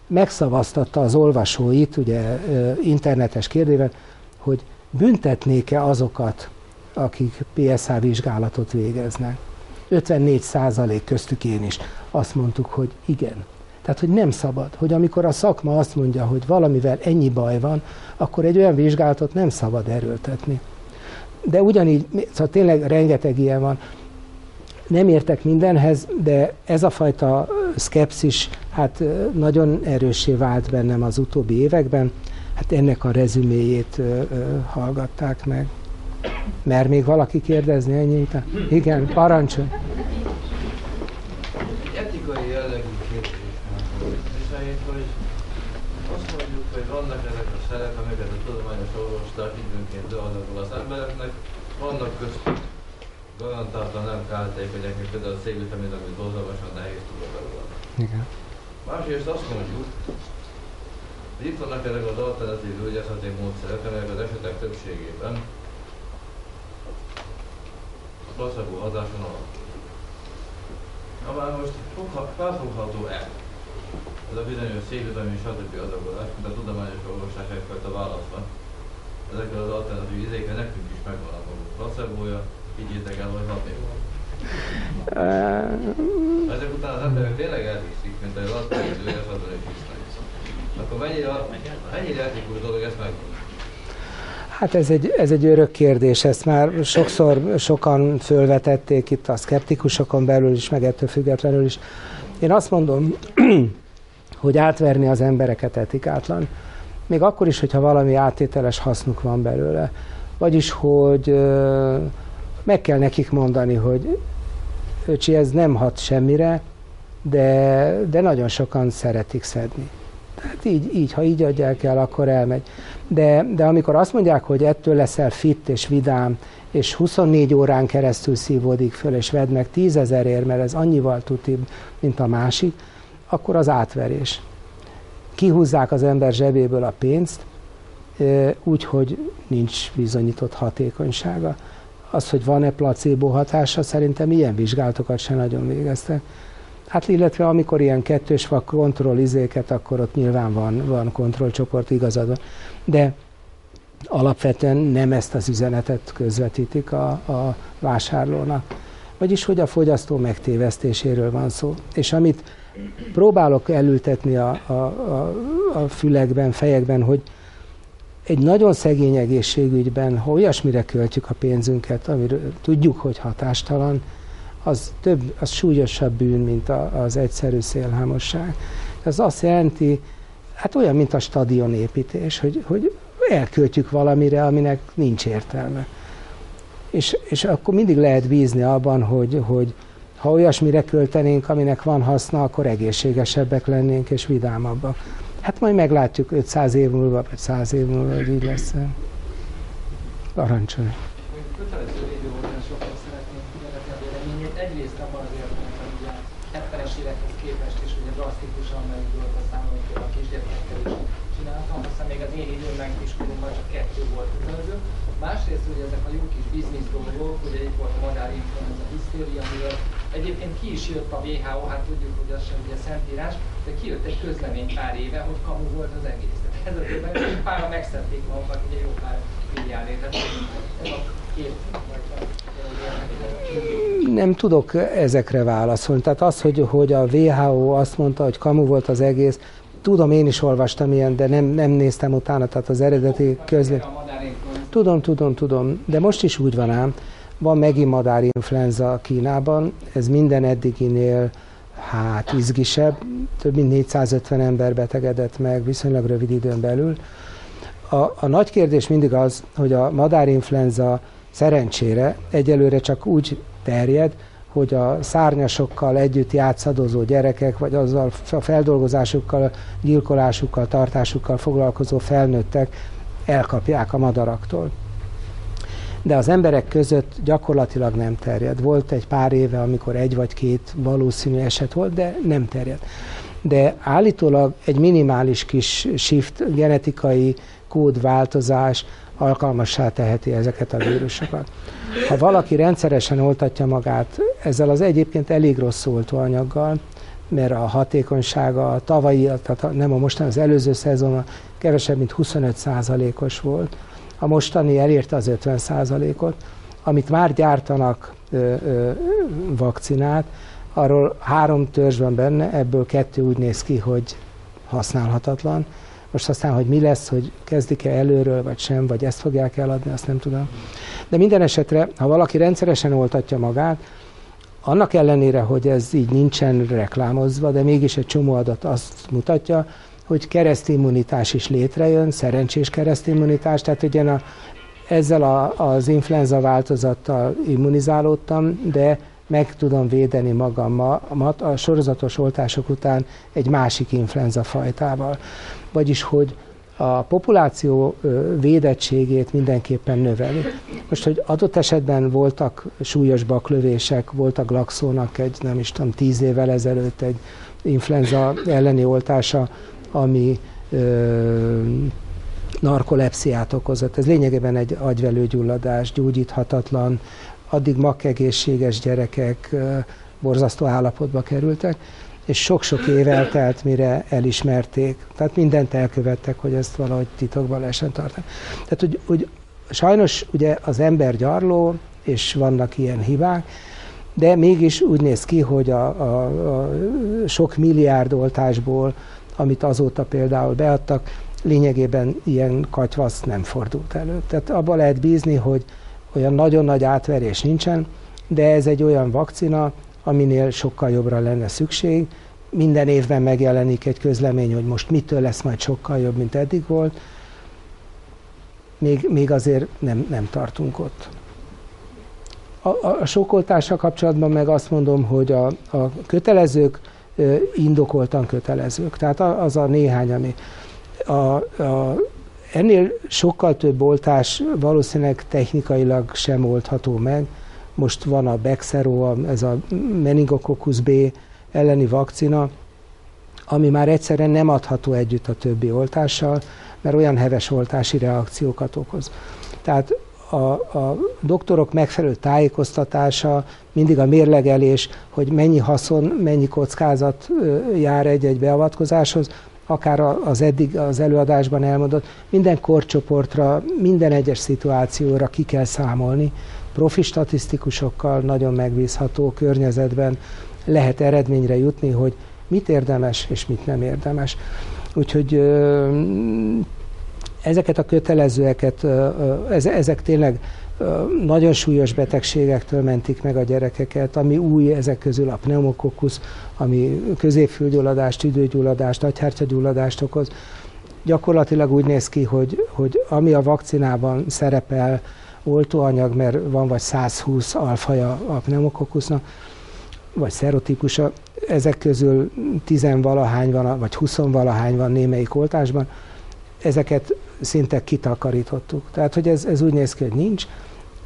megszavaztatta az olvasóit, ugye internetes kérdével, hogy büntetnék-e azokat, akik PSA vizsgálatot végeznek. 54 százalék köztük én is. Azt mondtuk, hogy igen. Tehát, hogy nem szabad, hogy amikor a szakma azt mondja, hogy valamivel ennyi baj van, akkor egy olyan vizsgálatot nem szabad erőltetni. De ugyanígy, szóval tényleg rengeteg ilyen van, nem értek mindenhez, de ez a fajta szkepszis hát nagyon erősé vált bennem az utóbbi években, hát ennek a rezüméjét hallgatták meg. Mer még valaki kérdezni ennyit? Igen, parancsolj. Etikai jellegű kérdés szerint, hogy azt mondjuk, hogy vannak ezek a szerek, amiket a tudományos orvosták időnként beadagol az embereknek, vannak köztük garantáltan nem kártékonyek, mint például a C-vitamin, amit borzalmasan nehéz tud belőle. Igen. Másrészt azt mondjuk, hogy itt vannak ezek az alternatív gyógyászati módszerek, amelyek az esetek többségében placebo hatáson alapul. Na már most felfogható-e ez a bizonyos C-vitamin stb. adagolás, mint a tudományos orvosság egyfajta válaszra. Ezekkel az alternatív izékkel nekünk is megvan a maguk placeboja, higgyétek el, hogy hatékony. Uh, Ezek után az emberek tényleg elhiszik, mint az alternatív gyógyászatban is hisznek. Akkor mennyire, mennyire etikus dolog ezt megmondani? Hát ez egy, ez egy örök kérdés, ezt már sokszor sokan fölvetették itt a szkeptikusokon belül is, meg ettől függetlenül is. Én azt mondom, hogy átverni az embereket etikátlan, még akkor is, hogyha valami áttételes hasznuk van belőle. Vagyis, hogy meg kell nekik mondani, hogy öcsi, ez nem hat semmire, de, de nagyon sokan szeretik szedni. Tehát így, így, ha így adják el, akkor elmegy. De, de amikor azt mondják, hogy ettől leszel fit és vidám, és 24 órán keresztül szívódik föl, és vedd meg tízezerért, mert ez annyival tutibb, mint a másik, akkor az átverés. Kihúzzák az ember zsebéből a pénzt, úgy, hogy nincs bizonyított hatékonysága. Az, hogy van-e placebo hatása, szerintem ilyen vizsgálatokat se nagyon végeztek. Hát illetve amikor ilyen kettős vagy kontrollizéket, akkor ott nyilván van, van kontrollcsoport igazad De alapvetően nem ezt az üzenetet közvetítik a, a vásárlónak. Vagyis, hogy a fogyasztó megtévesztéséről van szó. És amit próbálok elültetni a, a, a, a fülekben, fejekben, hogy egy nagyon szegény egészségügyben, ha olyasmire költjük a pénzünket, amiről tudjuk, hogy hatástalan, az, több, az súlyosabb bűn, mint az egyszerű szélhámosság. Ez azt jelenti, hát olyan, mint a stadionépítés, hogy, hogy elköltjük valamire, aminek nincs értelme. És, és akkor mindig lehet bízni abban, hogy, hogy ha olyasmire költenénk, aminek van haszna, akkor egészségesebbek lennénk és vidámabbak. Hát majd meglátjuk 500 év múlva, vagy 100 év múlva, hogy így lesz. Parancsolj. Kötelező védőoltásokról szeretném kérdezni a véleményét. Egyrészt abban az értelemben, hogy a 70-es évekhez képest is ugye drasztikusan a hogy a kisgyerekekkel az én időmben kiskoromban csak kettő volt kötelező. Másrészt ugye ezek a jó kis biznisz dolgok, ugye itt volt a madárinfluenza hisztéria, amiről egyébként ki is jött a WHO, hát tudjuk, hogy az sem ugye szentírás, de kijött egy közlemény pár éve, hogy kamu volt az egész. Tehát ez a tényleg pára megszették magukat, ugye jó pár milliárdért. Tehát ez a két nem tudok ezekre válaszolni. Tehát az, hogy, hogy a WHO azt mondta, hogy kamu volt az egész, tudom, én is olvastam ilyen, de nem, nem néztem utána, tehát az eredeti közlé... Tudom, tudom, tudom, de most is úgy van ám, van megint madárinfluenza Kínában, ez minden eddiginél hát izgisebb, több mint 450 ember betegedett meg viszonylag rövid időn belül. A, a nagy kérdés mindig az, hogy a madárinfluenza szerencsére egyelőre csak úgy terjed, hogy a szárnyasokkal együtt játszadozó gyerekek, vagy azzal a feldolgozásukkal, gyilkolásukkal, tartásukkal foglalkozó felnőttek elkapják a madaraktól. De az emberek között gyakorlatilag nem terjed. Volt egy pár éve, amikor egy vagy két valószínű eset volt, de nem terjed. De állítólag egy minimális kis shift, genetikai kódváltozás alkalmassá teheti ezeket a vírusokat. Ha valaki rendszeresen oltatja magát ezzel az egyébként elég rossz oltóanyaggal, mert a hatékonysága a tavalyi, tehát nem a mostani, az előző szezonban kevesebb, mint 25%-os volt. A mostani elérte az 50%-ot, amit már gyártanak ö, ö, vakcinát, arról három törzs van benne, ebből kettő úgy néz ki, hogy használhatatlan. Most aztán, hogy mi lesz, hogy kezdik-e előről, vagy sem, vagy ezt fogják eladni, azt nem tudom. De minden esetre, ha valaki rendszeresen oltatja magát, annak ellenére, hogy ez így nincsen reklámozva, de mégis egy csomó adat azt mutatja, hogy keresztimmunitás is létrejön, szerencsés keresztimmunitás, tehát ugye a, ezzel a, az influenza változattal immunizálódtam, de meg tudom védeni magamat a sorozatos oltások után egy másik influenza fajtával. Vagyis, hogy a populáció védettségét mindenképpen növeli. Most, hogy adott esetben voltak súlyos baklövések, voltak laxónak egy, nem is tudom, tíz évvel ezelőtt egy influenza elleni oltása, ami narkolepsziát okozott. Ez lényegében egy agyvelőgyulladás, gyógyíthatatlan, addig makkegészséges gyerekek borzasztó állapotba kerültek és sok-sok év eltelt, mire elismerték. Tehát mindent elkövettek, hogy ezt valahogy titokban lehessen tartani. Tehát, hogy, hogy sajnos ugye az ember gyarló, és vannak ilyen hibák, de mégis úgy néz ki, hogy a, a, a sok milliárd oltásból, amit azóta például beadtak, lényegében ilyen katyvasz nem fordult elő. Tehát abban lehet bízni, hogy olyan nagyon nagy átverés nincsen, de ez egy olyan vakcina, aminél sokkal jobbra lenne szükség. Minden évben megjelenik egy közlemény, hogy most mitől lesz majd sokkal jobb, mint eddig volt. Még, még azért nem, nem tartunk ott. A, a, a sokoltással kapcsolatban meg azt mondom, hogy a, a kötelezők indokoltan kötelezők. Tehát az a néhány, ami a, a, ennél sokkal több oltás valószínűleg technikailag sem oldható meg, most van a Bexero, ez a meningococcus B elleni vakcina, ami már egyszerűen nem adható együtt a többi oltással, mert olyan heves oltási reakciókat okoz. Tehát a, a doktorok megfelelő tájékoztatása, mindig a mérlegelés, hogy mennyi haszon, mennyi kockázat jár egy-egy beavatkozáshoz, akár az eddig az előadásban elmondott, minden korcsoportra, minden egyes szituációra ki kell számolni, profi statisztikusokkal nagyon megbízható környezetben lehet eredményre jutni, hogy mit érdemes és mit nem érdemes. Úgyhogy ezeket a kötelezőeket, ezek tényleg nagyon súlyos betegségektől mentik meg a gyerekeket, ami új ezek közül a pneumokokkusz, ami középfülgyulladást, tüdőgyulladást, agyhártyagyulladást okoz. Gyakorlatilag úgy néz ki, hogy, hogy ami a vakcinában szerepel, oltóanyag, mert van vagy 120 alfaja a pneumokokkusznak, vagy szerotípusa, ezek közül tizenvalahány van, vagy huszonvalahány van némelyik oltásban, ezeket szinte kitakarítottuk. Tehát, hogy ez, ez úgy néz ki, hogy nincs.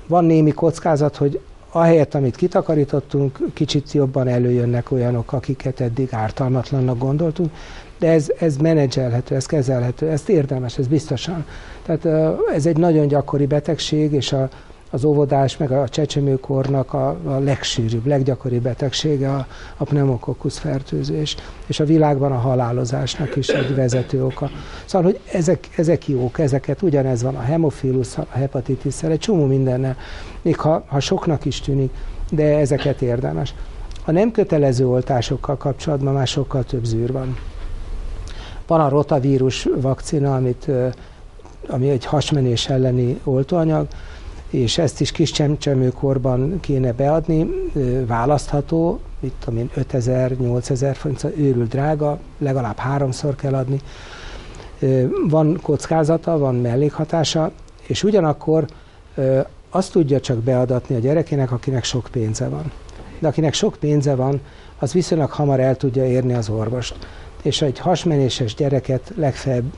Van némi kockázat, hogy ahelyett, amit kitakarítottunk, kicsit jobban előjönnek olyanok, akiket eddig ártalmatlannak gondoltunk, de ez, ez menedzselhető, ez kezelhető, ezt érdemes, ez biztosan. Tehát ez egy nagyon gyakori betegség, és a, az óvodás, meg a csecsemőkornak a, a legsűrűbb, leggyakoribb betegsége a, a pneumokokkusz fertőzés, és a világban a halálozásnak is egy vezető oka. Szóval, hogy ezek, ezek jók, ezeket ugyanez van a hemofilus, a hepatitis egy csomó mindennel, még ha, ha soknak is tűnik, de ezeket érdemes. A nem kötelező oltásokkal kapcsolatban már sokkal több zűr van. Van a rotavírus vakcina, amit, ami egy hasmenés elleni oltóanyag, és ezt is kis csemcsemőkorban kéne beadni, választható, itt amin 5000-8000 forint, szóval őrül drága, legalább háromszor kell adni. Van kockázata, van mellékhatása, és ugyanakkor azt tudja csak beadatni a gyerekének, akinek sok pénze van. De akinek sok pénze van, az viszonylag hamar el tudja érni az orvost. És egy hasmenéses gyereket legfeljebb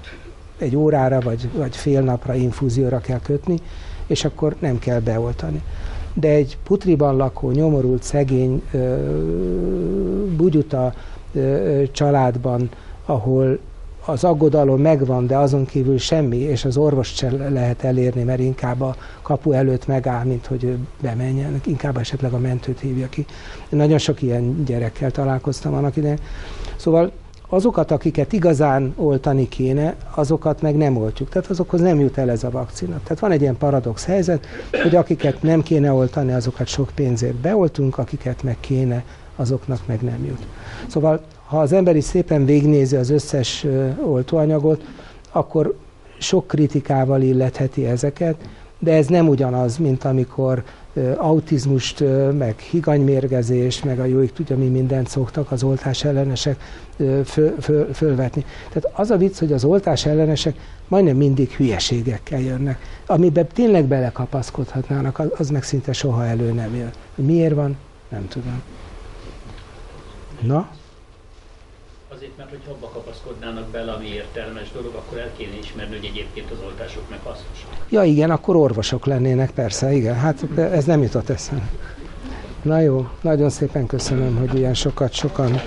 egy órára vagy, vagy fél napra infúzióra kell kötni, és akkor nem kell beoltani. De egy putriban lakó, nyomorult, szegény, bugyuta családban, ahol az aggodalom megvan, de azon kívül semmi, és az orvos sem lehet elérni, mert inkább a kapu előtt megáll, mint hogy ő bemenjen, inkább esetleg a mentőt hívja ki. Nagyon sok ilyen gyerekkel találkoztam annak idején. Szóval azokat, akiket igazán oltani kéne, azokat meg nem oltjuk. Tehát azokhoz nem jut el ez a vakcina. Tehát van egy ilyen paradox helyzet, hogy akiket nem kéne oltani, azokat sok pénzért beoltunk, akiket meg kéne, azoknak meg nem jut. Szóval, ha az ember is szépen végnézi az összes oltóanyagot, akkor sok kritikával illetheti ezeket, de ez nem ugyanaz, mint amikor autizmust, meg higanymérgezés, meg a jóik tudja, mi mindent szoktak az oltás ellenesek föl, föl, fölvetni. Tehát az a vicc, hogy az oltás ellenesek majdnem mindig hülyeségekkel jönnek. Amiben tényleg belekapaszkodhatnának, az meg szinte soha elő nem jön. Miért van? Nem tudom. Na? Mert hogyha abba kapaszkodnának bele, ami értelmes dolog, akkor el kéne ismerni, hogy egyébként az oltások meg hasznosak. Ja igen, akkor orvosok lennének, persze, igen. Hát ez nem jutott eszembe. Na jó, nagyon szépen köszönöm, hogy ilyen sokat, sokan